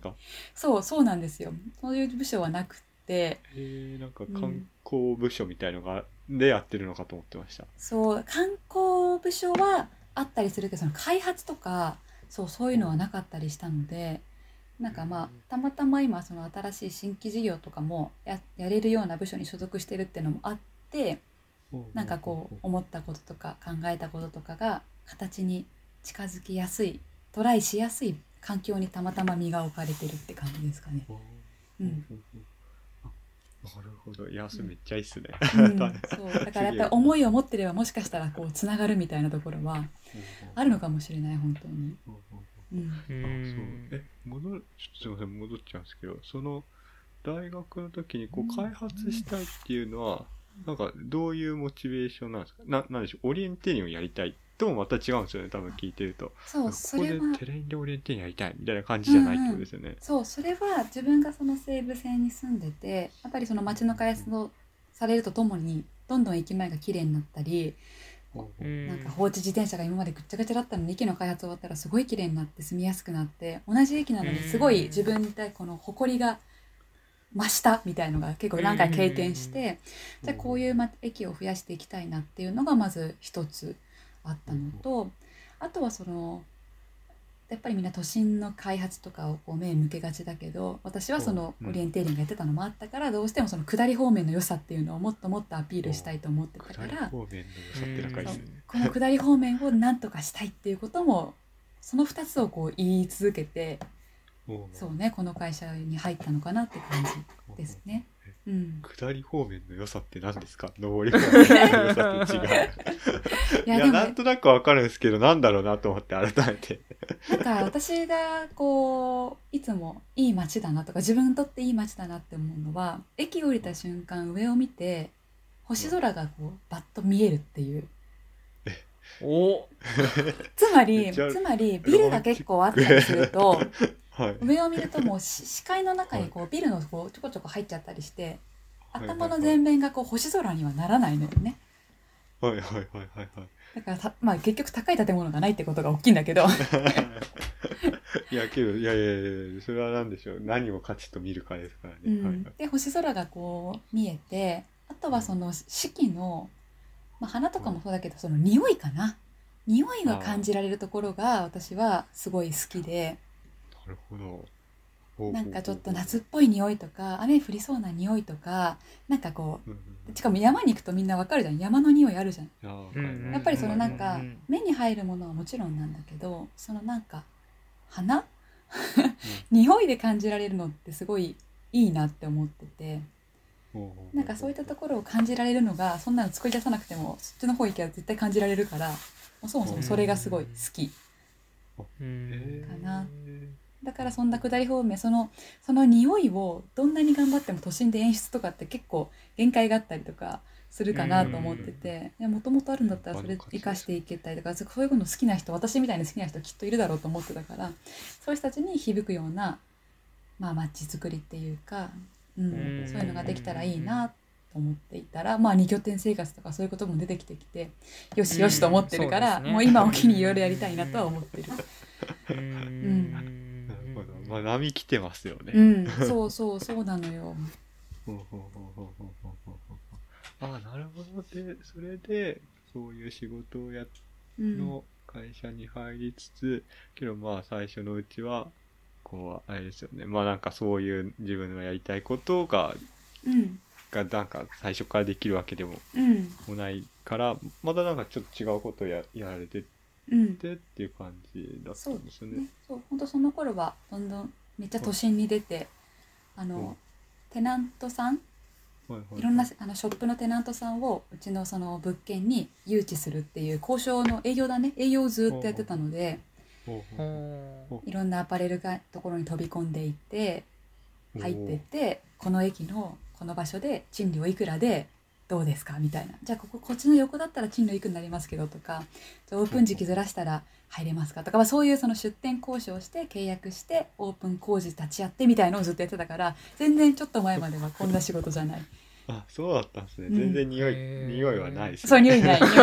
Speaker 3: そうそうなんですよそういう部署はなくって
Speaker 2: えー、なんか
Speaker 3: うん
Speaker 2: 観光部署みたいのが、でやってるのかと思ってました。
Speaker 3: そう観光部署はあったりするけどその開発とかそうそういうのはなかったりしたのでなんかまあたまたま今その新しい新規事業とかもややれるような部署に所属してるっていうのもあってなんかこう思ったこととか考えたこととかが形に近づきやすいトライしやすい環境にたまたま身が置かれてるって感じですかね。うん
Speaker 2: あなるほど。いやそれめっちゃいいっすね。
Speaker 3: うん、そう。だからやっぱり思いを持ってればもしかしたらこうつながるみたいなところはあるのかもしれない本当に。うん
Speaker 1: う
Speaker 2: あそう。
Speaker 1: ん。
Speaker 2: え戻るちょっとすみません戻っちゃうんですけどその大学の時にこ
Speaker 3: う
Speaker 2: 開発したいっていうのは、なんかどういうモチベーションなんですか？ななんでしょう？オリエンテーリングをやりたいともまた違うんですよね多分聞いてると。
Speaker 3: そうそれは。
Speaker 2: テレインでオリエンテーリングやりたいみたいな感じじゃないってことですよね、
Speaker 3: そうそれは自分がその西武線に住んでてやっぱりその街の開発をされるとともにどんどん駅前が綺麗になったり
Speaker 1: うん
Speaker 3: なんか放置自転車が今までぐっちゃぐちゃだったのに駅の開発終わったらすごい綺麗になって住みやすくなって同じ駅なのにすごい自分に対この誇りが増したみたいのが結構何回経験してじゃあこういうま駅を増やしていきたいなっていうのがまず一つあったのとあとはそのやっぱりみんな都心の開発とかをこう目向けがちだけど私はその
Speaker 2: うん。
Speaker 3: オリエンテーリングやってたのもあったからどうしてもその下り方面の良さっていうのをもっともっとアピールしたいと思ってたからこの下り方面を何とかしたいっていうこともその2つをこう言い続けてそうねこの会社に入ったのかなって感じですね。うん、
Speaker 2: 下り方面の良さって何ですか？上り方面の良さって違う。
Speaker 3: い
Speaker 2: いや
Speaker 3: やでも
Speaker 2: なんとなくわかるんですけどなんだろうなと思って改めて。
Speaker 3: なんか私がこういつもいい街だなとか自分にとっていい街だなって思うのは駅降りた瞬間上を見て星空がこうバッと見えるっていう。
Speaker 1: お。
Speaker 3: つまり
Speaker 2: めっちゃ
Speaker 3: つまりビルが結構あったりすると
Speaker 2: はい。
Speaker 3: 上を見るともうし視界の中にこうビルのこうちょこちょこ入っちゃったりして
Speaker 2: はい。
Speaker 3: 頭の前面がこう星空にはならないのよね。
Speaker 2: はいはいはいはいはい。
Speaker 3: だからた、まあ、結局高い建物がないってことが大きいんだけど。
Speaker 2: いやけどいやいやいやそれは何でしょう。何を価値と見るかですからね、
Speaker 3: うん。
Speaker 2: はいはい。
Speaker 3: で星空がこう見えてあとはその四季の、まあ、花とかもそうだけどその匂いかな。匂いが感じられるところが私はすごい好きで。
Speaker 2: なるほど。ほうほうほう。
Speaker 3: なんかちょっと夏っぽい匂いとか雨降りそうな匂いとかなんかこ
Speaker 2: う
Speaker 3: しかも山に行くとみんなわかるじゃん。山の匂いあるじゃん。
Speaker 2: いや
Speaker 3: っぱりそのなんか
Speaker 1: うん
Speaker 3: 目に入るものはもちろんなんだけどそのなんか花匂いで感じられるのってすごいいいなって思ってて。なんかそういったところを感じられるのがそんなの作り出さなくてもそっちの方行けば絶対感じられるからそもそもそれがすごい好き。
Speaker 1: うん。
Speaker 2: へー。
Speaker 3: かなだからそんな下り方面そのその匂いをどんなに頑張っても都心で演出とかって結構限界があったりとかするかなと思っててもともとあるんだったらそれ生かしていけたりとかそういうの好きな人私みたいに好きな人きっといるだろうと思ってたからそういう人たちに響くようなまあ街づくりっていうか、うん
Speaker 1: うん。
Speaker 3: そういうのができたらいいなと思っていたらまあ二拠点生活とかそういうことも出てきてきてよしよしと思ってるから、
Speaker 1: うね。
Speaker 3: もう今を機にいろいろやりたいなとは思ってる。
Speaker 1: うん
Speaker 2: まあ、波来てますよね。
Speaker 3: うん、そうそうそうなのよ。
Speaker 2: あなるほど。でそれでそういう仕事をやの会社に入りつつ、うん、けどまあ最初のうちはこうあれですよね。まあなんかそういう自分のやりたいことが、
Speaker 3: うん、
Speaker 2: がなんか最初からできるわけでももないから、まだなんかちょっと違うことをややられててっていう感じだった
Speaker 3: そうん
Speaker 2: ですよね。
Speaker 3: ね。そう本当その頃はどんどんめっちゃ都心に出てあの、
Speaker 2: うん
Speaker 3: テナントさん
Speaker 2: はいはい
Speaker 3: い。ろんなあのショップのテナントさんをうちのその物件に誘致するっていう交渉の営業だね。営業をずっとやってたので
Speaker 2: ほうほう
Speaker 1: ほ
Speaker 3: いろんなアパレルがところに飛び込んでいって入ってってこの駅のこの場所で賃料いくらでどうですか？みたいな。じゃあこここっちの横だったら賃料いくらになりますけどとかじゃあオープン時期ずらしたら入れますか？とか、まあ、そういうその出店交渉して契約してオープン工事立ち会ってみたいのをずっとやってたから全然ちょっと前まではこんな仕事じゃない。
Speaker 2: あそうだったんですね、
Speaker 3: うん。
Speaker 2: 全然匂い匂いはないですね。
Speaker 3: そう匂いないない。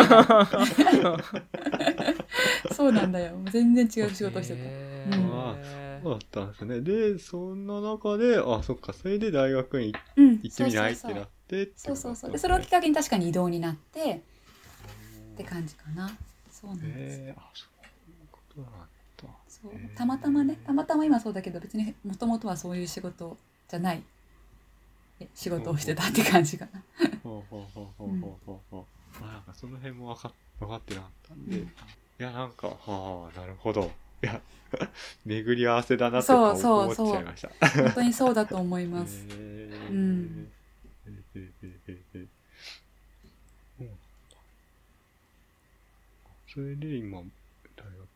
Speaker 3: そうなんだよ。全然違う仕事してた。
Speaker 1: へ
Speaker 3: うん。
Speaker 1: ー
Speaker 2: そうだったんですね。でそんな中であそっかそれで大学に
Speaker 3: うん
Speaker 2: 行ってみない？ってなってって
Speaker 3: そうそうそう。でそれをきっ
Speaker 2: だっ
Speaker 3: かけに確かに移動になってって感じかな。そうなんです。
Speaker 2: へえあそういうことなんだ
Speaker 3: そう。たまたまね。たまたま今そうだけど別にもともとはそういう仕事じゃない。え仕事をしてたって感じかな。
Speaker 2: ほうほうほうほうほうほうほう、まあなんかその辺も分か分かってなかったんで、
Speaker 3: うん。
Speaker 2: いやなんかはあなるほど。いや 巡り合わせだなと
Speaker 3: そう
Speaker 2: か思っ
Speaker 3: そうそう
Speaker 2: ちゃいました。
Speaker 3: 本当にそうだと思います。うん
Speaker 2: へーへーへーへーへーそうなんだそれで今大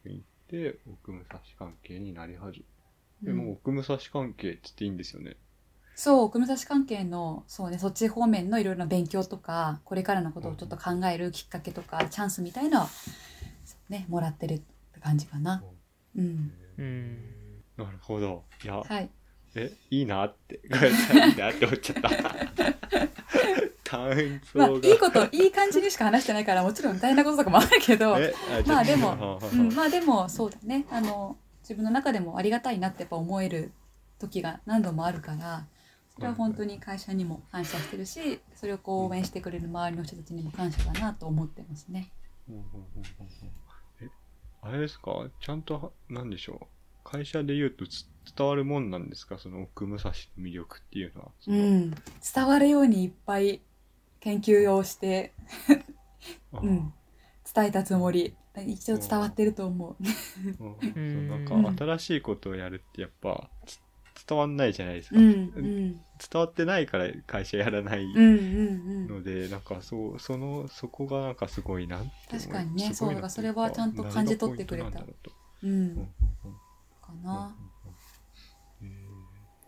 Speaker 2: 学に行って奥武蔵関係になり始め、
Speaker 3: うん。
Speaker 2: もう奥武蔵関係って言っていいんですよね。
Speaker 3: そう、組み差し関係の、そうね、そっち方面のいろいろな勉強とか、これからのことをちょっと考えるきっかけとか、チャンスみたいな、ね、もらってるって感じかな。う。ん。
Speaker 1: うん
Speaker 2: なるほど。いや、
Speaker 3: はい。
Speaker 2: えいいなっていいいなって思っちゃった
Speaker 3: まあ、
Speaker 2: が、
Speaker 3: いいこと、いい感じにしか話してないから、もちろん大変なこととかもあるけど、
Speaker 2: え
Speaker 3: まあでも
Speaker 2: も
Speaker 3: うん、まあでもそうだね。あの自分の中でもありがたいなってやっぱ思える時が何度もあるからそれは本当に会社にも感謝してるしそれをこう応援してくれる周りの人たちにも感謝だなと思ってますね。
Speaker 2: えあれですか？ちゃんとなんでしょう？会社で言うとつ伝わるもんなんですか？その奥武蔵の魅力っていうのは。
Speaker 3: うん、伝わるようにいっぱい研究をして、
Speaker 2: あ
Speaker 3: うん、伝えたつもり。一応伝わってると思う。
Speaker 2: うん。そうなん
Speaker 3: うん
Speaker 2: か新しいことをやるってやっぱつ伝わんないじゃないですか、
Speaker 3: うんうん。
Speaker 2: 伝わってないから会社やらない
Speaker 3: うんうんうん。
Speaker 2: ので、なんかそうそのそこがなんかすごいなって思い
Speaker 3: 確かにね。そうだからそれはちゃんと感じ取ってくれた。
Speaker 2: うん。
Speaker 3: かな。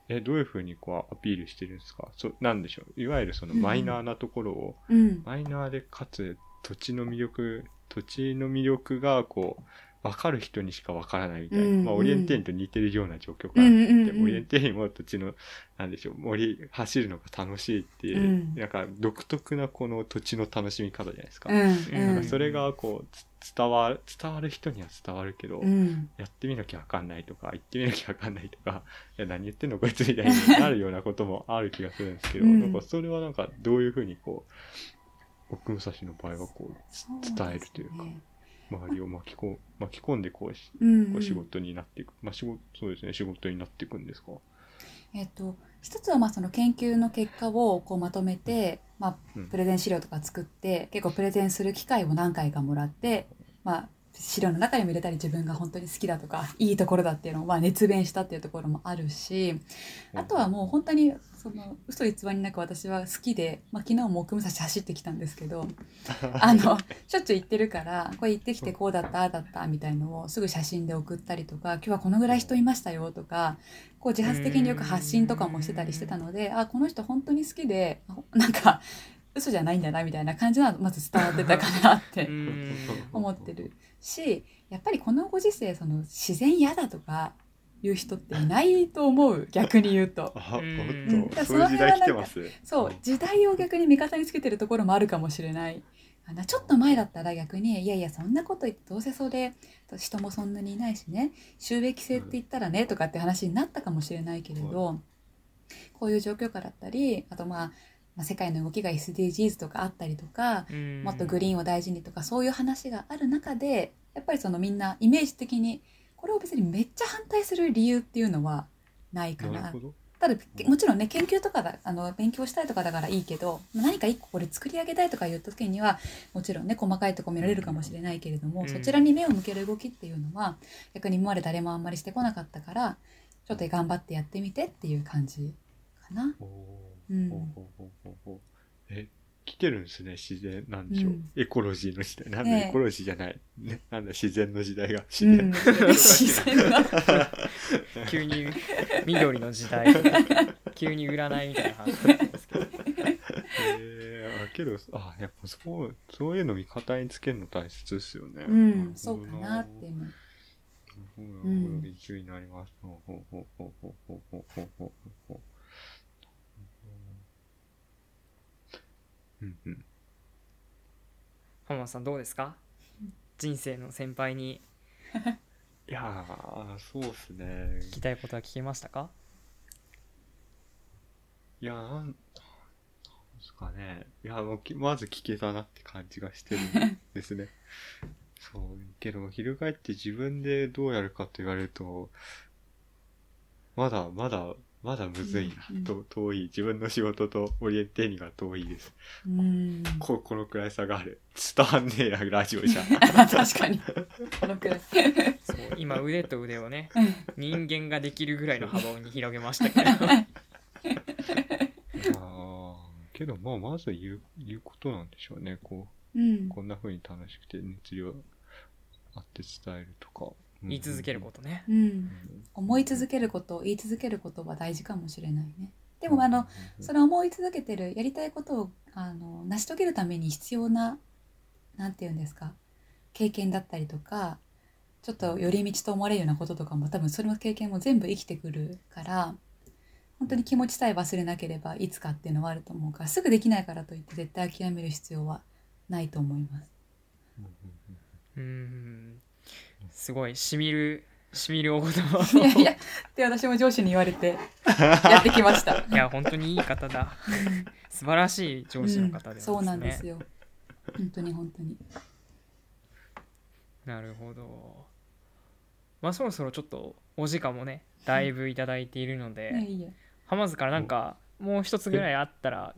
Speaker 2: えどういうふうにこうアピールしてるんですか？そうなんでしょう？いわゆるそのマイナーなところを、
Speaker 3: うん。
Speaker 2: マイナーでかつ土地の魅力土地の魅力がこう分かる人にしか分からないみたいな、
Speaker 3: うん
Speaker 2: まあ、オリエンテーリンと似てるような状況があって、
Speaker 3: うんうんうん。
Speaker 2: オリエンテーリンも土地のなんでしょう森走るのが楽しいっていう、
Speaker 3: うん。
Speaker 2: なんか独特なこの土地の楽しみ方じゃないですか,、
Speaker 3: うん
Speaker 1: うん。
Speaker 2: なんかそれがこうつ伝わる伝わる人には伝わるけど、
Speaker 3: うん。
Speaker 2: やってみなきゃ分かんないとか行ってみなきゃ分かんないとか いや何言ってんのこいつみたいになるようなこともある気がするんですけど、
Speaker 3: うん。
Speaker 2: なんかそれはなんかどういうふうにこう奥武蔵の場合はこうつ伝えるというか周りを巻きこ巻き込んでこうし
Speaker 3: うんうん。
Speaker 2: 仕事になっていく、まあ仕事そうですね。仕事になっていくんですか？
Speaker 3: えっと、一つはまあその研究の結果をこうまとめて、まあ
Speaker 2: うん、
Speaker 3: プレゼン資料とか作って結構プレゼンする機会を何回かもらって、まあ、資料の中にも入れたり自分が本当に好きだとかいいところだっていうのをまあ熱弁したっていうところもあるしあとはもう本当にその嘘偽りなく私は好きで、まあ、昨日も奥武蔵走ってきたんですけど あのしょっちゅう行ってるからこれ行ってきてこうだったああだったみたいのをすぐ写真で送ったりとか今日はこのぐらい人いましたよとかこう自発的によく発信とかもしてたりしてたのであこの人本当に好きであなんか嘘じゃないんだなみたいな感じなのまず伝わってたかなって
Speaker 1: うん。
Speaker 3: 思ってるしやっぱりこのご時世その自然嫌だとかいう人っていないと思う逆に言うと。
Speaker 2: あそういう時代来てます？
Speaker 3: そう時代を逆に味方につけてるところもあるかもしれない。あのちょっと前だったら逆にいやいやそんなこと言ってどうせそれ人もそんなにいないしね収益性って言ったらねとかって話になったかもしれないけれどこういう状況下だったりあとまあまあ世界の動きが SDGs とかあったりとか
Speaker 1: うん。
Speaker 3: もっとグリーンを大事にとかそういう話がある中でやっぱりそのみんなイメージ的にこれを別にめっちゃ反対する理由っていうのはないかな。
Speaker 2: な
Speaker 3: ただもちろんね研究とかだあの勉強したいとかだからいいけど何か一個これ作り上げたいとか言った時にはもちろんね細かいとこ見られるかもしれないけれども、
Speaker 1: うん。
Speaker 3: そちらに目を向ける動きっていうのは逆に今まで誰もあんまりしてこなかったからちょっと頑張ってやってみてっていう感じかな。うん。
Speaker 2: ほうほうほうほうほう。え来てるんですね自然なんでしょう、
Speaker 3: うん。
Speaker 2: エコロジーの時代。なんだ、エコロジーじゃない、ね、なんだ自然の時代が。自然、
Speaker 3: うん、自然。な
Speaker 1: 急に緑の時代。急に占いみたいな話になってますけど。
Speaker 2: えー、あけどあやっぱそうそういうの味方につけるの大切ですよね。
Speaker 3: うん、そうかなっていうの。
Speaker 2: うん
Speaker 3: うん。
Speaker 2: 勉強になります。ほうほうほうほうほうほうほうほうほうほううんうん。
Speaker 1: 浜田さんどうですか？人生の先輩に
Speaker 2: いやー、そうっすね
Speaker 1: 聞。きたいことは聞けましたか？
Speaker 2: いやー、なん、ですかね。いや、もうきまず聞けたなって感じがしてるんですね。そう、けど、翻って自分でどうやるかと言われると、まだ、まだ、まだむずいな、
Speaker 3: うんうん
Speaker 2: と遠い。自分の仕事とオリエンテーリングが遠いです。
Speaker 3: うん。
Speaker 2: こ、このくらい差がある。伝わんねえな、ラジオじゃ。
Speaker 3: 確かに。このくらい。
Speaker 1: そう今腕と腕をね人間ができるぐらいの幅に広げましたけど
Speaker 2: あーけど、まあ、まず言う、言うことなんでしょうね。こ
Speaker 3: うん
Speaker 2: う、。こんな風に楽しくて熱量あって伝えるとか。うん
Speaker 1: 言い続けることね
Speaker 3: うん。
Speaker 2: うん
Speaker 3: 思い続けること、言い続けることは大事かもしれないね。でもあのそれを思い続けてるやりたいことをあの成し遂げるために必要ななんて言うんですか経験だったりとかちょっと寄り道と思われるようなこととかも多分それの経験も全部生きてくるから本当に気持ちさえ忘れなければいつかっていうのはあると思うからすぐできないからといって絶対諦める必要はないと思います。
Speaker 1: うんすごいしみるしみるお言葉。
Speaker 3: いやいやって私も上司に言われて やってきました。
Speaker 1: いや本当にいい方だ。素晴らしい上司の方ですね、
Speaker 3: うんそうなんですよ。本当に本当に。
Speaker 1: なるほど。まあそろそろちょっとお時間もねだいぶいただいているので。浜津からなんかもう一つぐらいあったら。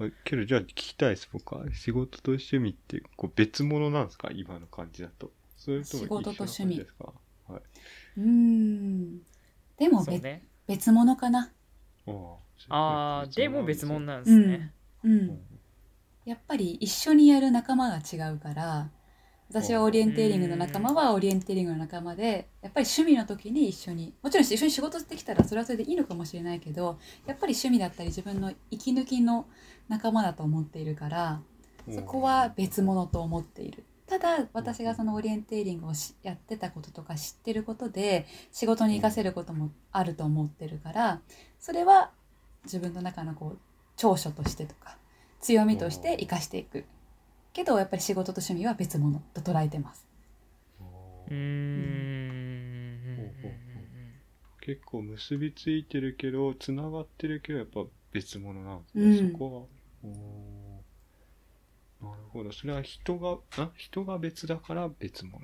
Speaker 2: あけどじゃあ聞きたいです。僕は仕事と趣味ってこう別物なんですか？今の感じだとそれとも
Speaker 3: 仕事と趣味。
Speaker 2: ですか？はい。う
Speaker 3: ーん。でも
Speaker 1: ね。
Speaker 3: 別物かな。
Speaker 2: あ
Speaker 1: でも別物
Speaker 2: な
Speaker 1: なんですね、
Speaker 3: うん。やっぱり一緒にやる仲間が違うから私はオリエンテーリングの仲間はオリエンテーリングの仲間でやっぱり趣味の時に一緒にもちろん一緒に仕事してきたらそれはそれでいいのかもしれないけどやっぱり趣味だったり自分の息抜きの仲間だと思っているからそこは別物と思っている。ただ私がそのオリエンテーリングをしやってたこととか知ってることで仕事に活かせることもあると思ってるからそれは自分の中のこう長所としてとか強みとして生かしていく。けどやっぱり仕事と趣味は別物と捉えてます。
Speaker 1: うーん。
Speaker 2: 結構結びついてるけどつながってるけどやっぱ別物なんですね、
Speaker 3: うん。
Speaker 2: そこはなるほど。それは人があ？人が別だから別物。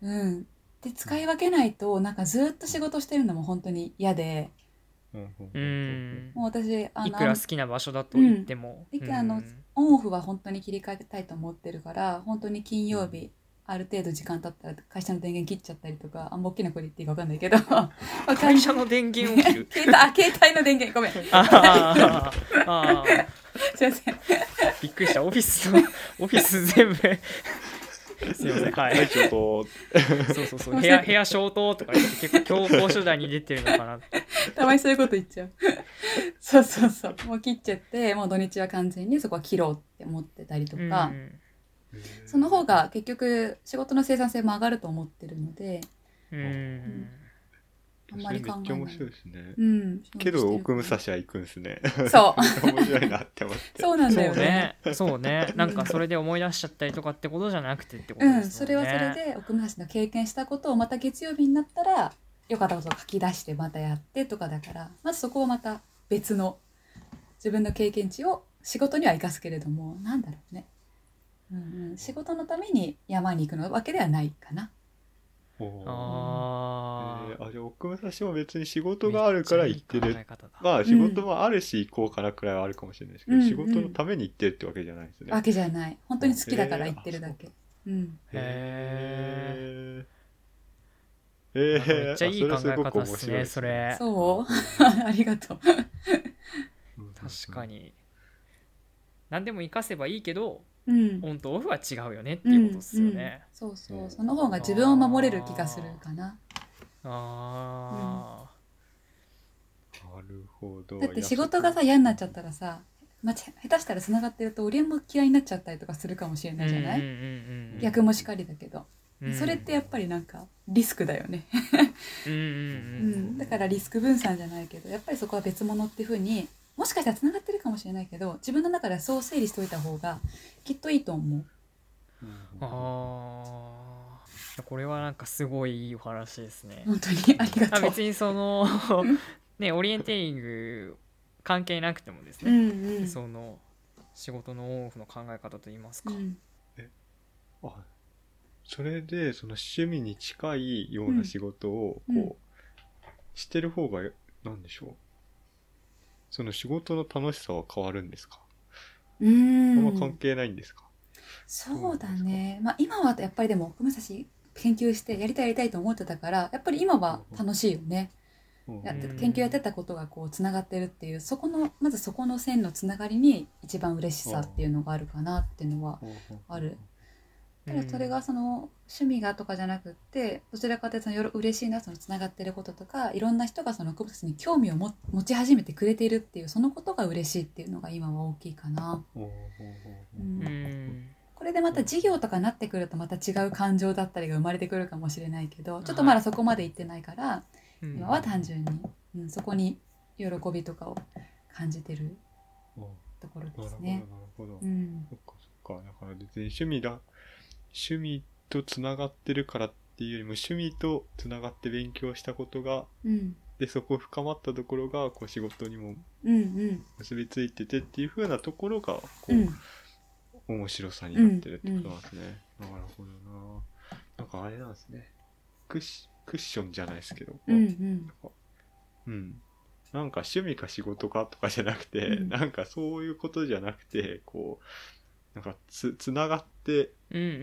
Speaker 3: うん、で使い分けないとなんかずっと仕事してるのも本当に嫌で。
Speaker 2: うん。
Speaker 3: もう私あの
Speaker 1: いくら好きな場所だと言っても、
Speaker 3: うん。いくらあの
Speaker 1: うん
Speaker 3: オンオフは本当に切り替えたいと思ってるから本当に金曜日ある程度時間経ったら会社の電源切っちゃったりとかあんま大きな声で言っていいか分かんないけど。
Speaker 1: 会社の電源を切る。
Speaker 3: 携帯あ携帯の電源ごめん。すい
Speaker 1: あー。あー
Speaker 3: ません
Speaker 1: びっくりした。オフィスの オフィス全部。すいません。はい。
Speaker 2: はいちょっと
Speaker 1: そうそうそう。部屋部屋消灯とか言って結構強行手段に出てるのかなって。
Speaker 3: たまにそういうこと言っちゃう。そうそうそう。もう切っちゃってもう土日は完全にそこは切ろうって思ってたりとか、その方が結局仕事の生産性も上がると思ってるので。
Speaker 1: うんうん
Speaker 3: あんまり考えない
Speaker 2: めっちゃ面白いですね、
Speaker 3: うん。
Speaker 2: けど奥武蔵は行くんですね。
Speaker 3: そう。
Speaker 2: 面白いなって思って。
Speaker 3: そうなんだよね。
Speaker 1: ね。そうね。なんかそれで思い出しちゃったりとかってことじゃなくてってこと
Speaker 3: うん、
Speaker 1: ですよね。
Speaker 3: それはそれで奥武蔵の経験したことをまた月曜日になったら良かったことを書き出してまたやってとかだからまずそこをまた別の自分の経験値を仕事には生かすけれどもなんだろうね、うんうん、仕事のために山に行くのわけではないかな。
Speaker 1: あ
Speaker 2: えーあじゃあ奥武蔵も別に仕事があるから行ってる
Speaker 1: いい
Speaker 2: まあ仕事もあるし行こうかなくらいはあるかもしれないですけど、
Speaker 3: うん
Speaker 2: 仕事のために行ってるってわけじゃないですね。
Speaker 3: わけじゃない。本当に好きだから行ってるだけ。うん、
Speaker 1: へ
Speaker 2: えー。え
Speaker 1: なんかめっちゃいい考え方ですねそれ。
Speaker 3: そう。ありがとう。
Speaker 1: 確かに。何でも活かせばいいけど
Speaker 3: うん。
Speaker 1: オンとオフは違うよねっていうことですよね、
Speaker 3: そうそう。その方が自分を守れる気がするかな。
Speaker 1: あ
Speaker 2: なるほど。
Speaker 3: だって仕事がさ嫌になっちゃったらさ、まあ、ち下手したら繋がってると俺も嫌いになっちゃったりとかするかもしれ
Speaker 1: あ
Speaker 3: ないじゃない、
Speaker 1: うんうんうんうん。
Speaker 3: 逆もしかりだけど、
Speaker 1: うん。
Speaker 3: それってやっぱりなんかリスクだよね、う
Speaker 1: うんうんうん。
Speaker 3: ん、だからリスク分散じゃないけどやっぱりそこは別物っていうふうにもしかしたら繋がってるかもしれないけど自分の中ではそう整理しておいた方がきっといいと思う。
Speaker 2: うん。
Speaker 1: ああこれはなんかすごいいいお話ですね。
Speaker 3: 本当にありがとう。
Speaker 1: あ別にそのねオリエンテーリング関係なくてもです
Speaker 3: う
Speaker 1: ね、
Speaker 3: んうん。
Speaker 1: その仕事のオンオフの考え方といいますか、
Speaker 3: うん。
Speaker 2: あそれでその趣味に近いような仕事をこう、
Speaker 3: うん。
Speaker 2: してる方がなんでしょう？その仕事の楽しさは変わるんですか、
Speaker 3: う
Speaker 2: あ
Speaker 3: ん
Speaker 2: んま関係ないんですか、
Speaker 3: そうだね、まあ、今はやっぱりでも奥武蔵研究してやりたいやりたいと思ってたからやっぱり今は楽しいよね。
Speaker 2: うん
Speaker 3: やって
Speaker 1: うん
Speaker 3: 研究やってたことがこうつながってるっていうそこのまずそこの線のつながりに一番嬉しさっていうのがあるかなっていうのはある。ただそれがその趣味がとかじゃなくってどちらかというとそのよろ嬉しいなそのつながってることとかいろんな人がその奥武蔵に興味をも持ち始めてくれているっていうそのことが嬉しいっていうのが今は大きいかな。うん。
Speaker 1: うん。
Speaker 3: これでまた事業とかなってくるとまた違う感情だったりが生まれてくるかもしれないけどちょっとまだそこまで行ってないから、
Speaker 1: うん。
Speaker 3: 今は単純に、うん、そこに喜びとかを感じてるところ
Speaker 2: なるほど、な
Speaker 3: ですね
Speaker 2: る。ほど。
Speaker 3: うん。
Speaker 2: そっかそっか。だから別に趣味だ、趣味とつながってるからっていうよりも趣味とつながって勉強したことが、
Speaker 3: うん
Speaker 2: で、そこ深まったところが、こう仕事にも
Speaker 3: うんうん
Speaker 2: 結びついててっていう風なところが、こう、
Speaker 3: うん
Speaker 2: 面白さになってるってことなんですね。なるほどな。なんかあれなんですね。クッシクッションじゃないですけど、
Speaker 3: うんうん
Speaker 2: うん。なんか趣味か仕事かとかじゃなくて、
Speaker 3: うん
Speaker 2: なんかそういうことじゃなくて、こう、なんかつ、つながって、
Speaker 1: うんうんうんう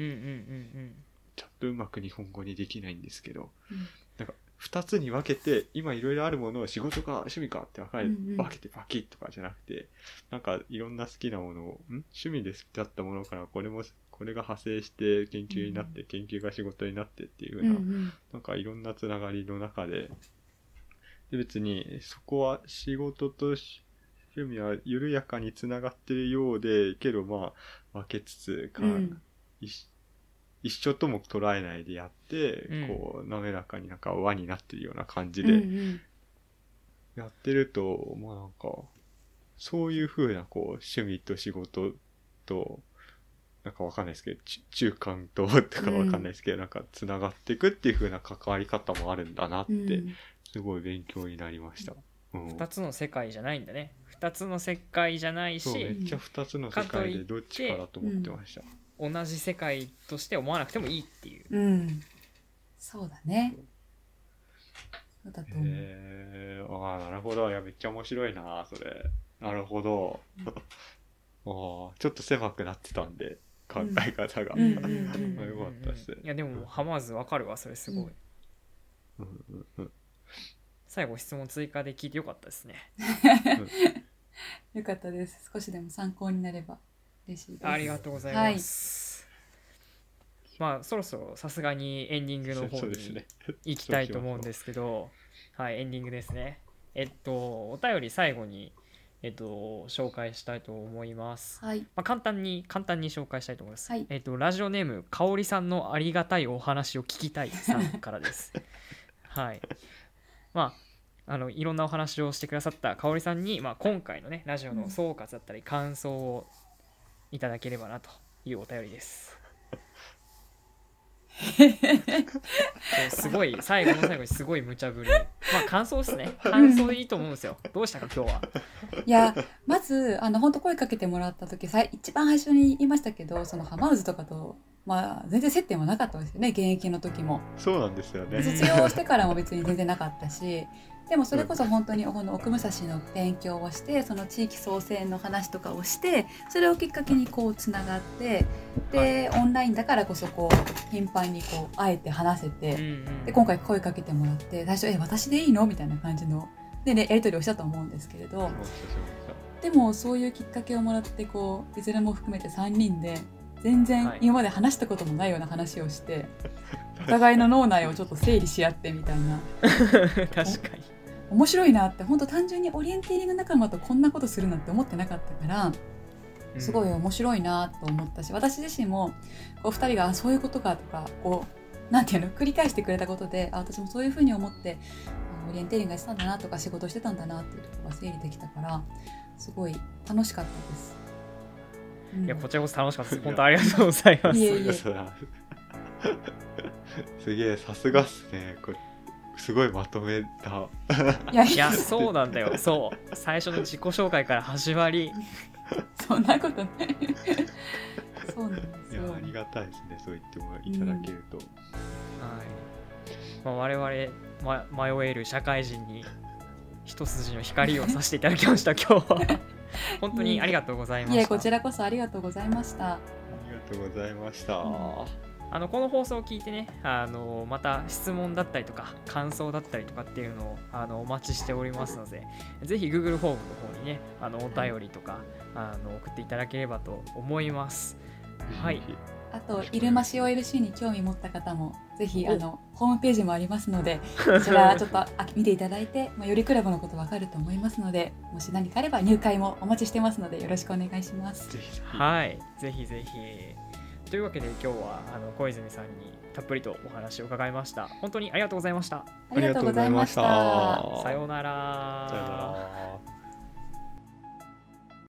Speaker 1: ん
Speaker 2: ちょっとうまく日本語にできないんですけど、
Speaker 3: うん。
Speaker 2: なんか二つに分けて、今いろいろあるものを仕事か趣味かって分かれ、
Speaker 3: うんうん。
Speaker 2: 分けてパキッとかじゃなくて、なんかいろんな好きなものを、ん？趣味で好きだったものからこれも、これが派生して研究になって、研究が仕事になってっていう
Speaker 3: う
Speaker 2: 風な、
Speaker 3: んうん。
Speaker 2: なんかいろんなつながりの中で、で別にそこは仕事とし趣味は緩やかにつながってるようで、けどまあ分けつつか、
Speaker 3: うん。
Speaker 2: 一一緒とも捉えないでやって、
Speaker 1: うん。
Speaker 2: こう滑らかになんか輪になってるような感じ
Speaker 3: うんう
Speaker 2: で
Speaker 3: ん。
Speaker 2: やってると、まあなんかそういう風なこう趣味と仕事となんかわかんないですけどち中間ととかわかんないですけど、なんかつながっていくっていう風な関わり方もあるんだなって、
Speaker 3: うん。
Speaker 2: すごい勉強になりました。うん。
Speaker 1: 二つの世界じゃないんだね二つの世界じゃない
Speaker 2: そうめ
Speaker 1: し
Speaker 2: っちゃ二つの世界でどっちかだと思ってました。
Speaker 1: 同じ世界として思わなくてもいいっていう
Speaker 3: うんそうだねそうだと思う、
Speaker 2: へえああ、なるほど。いや、めっちゃ面白いな、それ。なるほど。ああ、ちょっと狭くなってたんで、考え方が。
Speaker 3: うんうんうん
Speaker 2: あよかったです。
Speaker 1: いやでもハマーズわかるわそれすごい、
Speaker 3: うん
Speaker 2: うんうんうん
Speaker 1: 最後質問追加で聞いてよかったですね。
Speaker 3: よかったです。少しでも参考になれば嬉しいです。
Speaker 1: ありがとうございます、まあそろそろさすがにエンディングの方に
Speaker 2: そうですね。
Speaker 1: 行きたいと思うんですけどはいエンディングですね。えっとお便り最後にえっと紹介したいと思います。
Speaker 3: はい。
Speaker 1: まあ、簡単に簡単に紹介したいと思います。
Speaker 3: はい。
Speaker 1: えっ、とラジオネームかおりさんのありがたいお話を聞きたいさんからです。はい。まああのいろんなお話をしてくださったかおりさんにまあ今回のねラジオの総括だったり感想をいただければなというお便りです。すごい最後の最後にすごい無茶ぶり。まあ感想ですね。感想でいいと思うんですよ。どうしたか今日は。
Speaker 3: いやまずあの本当声かけてもらった時さい一番最初に言いましたけどそのハマウズとかとまあ全然接点はなかったんですよね現役の時も
Speaker 2: そうなんですよね。
Speaker 3: 卒業してからも別に全然なかったしでもそれこそ本当にこの奥武蔵の勉強をしてその地域創生の話とかをしてそれをきっかけにこうつながってで、オンラインだからこそこう頻繁にこう会えて話せ
Speaker 1: うん
Speaker 3: て、
Speaker 1: うん。
Speaker 3: で今回声かけてもらって最初「え私でいいの?」みたいな感じので、ね、やり取りをしたと思うんですけれどでもそういうきっかけをもらってこういずれも含めて3人で全然
Speaker 1: はい。
Speaker 3: 今まで話したこともないような話をして、お互いの脳内をちょっと整理し合ってみたいな。
Speaker 1: 確かに。
Speaker 3: 面白いなって本当単純にオリエンテーリング仲間とこんなことするなんて思ってなかったからすごい面白いなと思ったし私自身もこう2人があそういうことかとかこうなんていうの繰り返してくれたことであ私もそういうふうに思ってあオリエンテーリングやってたんだなとか仕事してたんだなっていうところが整理できたからすごい楽しかったです。うん
Speaker 1: いやこちらこそ楽しかったです。本当ありがとうございます。
Speaker 3: いえいえ
Speaker 2: すげえ、さすがっすね。これ、すごいまとめた。
Speaker 3: いや
Speaker 1: いや、そうなんだよ。そう。最初の自己紹介から始まり、
Speaker 3: そんなことないそうなんですよ
Speaker 2: いや、ありがたいですね。そう言ってもいただけると。
Speaker 1: はいまあ、我々、ま、迷える社会人に一筋の光をさせていただきました、今日は。本当にありがとうございました。
Speaker 3: いえこちらこそありがとうございました
Speaker 2: ありがとうございました。
Speaker 1: あのこの放送を聞いてねあのまた質問だったりとか感想だったりとかっていうのをあのお待ちしておりますのでぜひ Google フォームの方にねあのお便りとかあの送っていただければと思います。はい。
Speaker 3: あと入間市 OLC に興味持った方もぜひあのホームページもありますので こちらちょっとあ見ていただいて、まあ、よりクラブのことわかると思いますのでもし何かあれば入会もお待ちしてますのでよろしくお願いします。
Speaker 2: ぜひ。
Speaker 1: はい。ぜひぜひというわけで今日はあの小泉さんにたっぷりとお話を伺いました。本当に
Speaker 3: ありがとうございました。
Speaker 2: ありがとうございました。
Speaker 1: さようなら。
Speaker 2: さよなら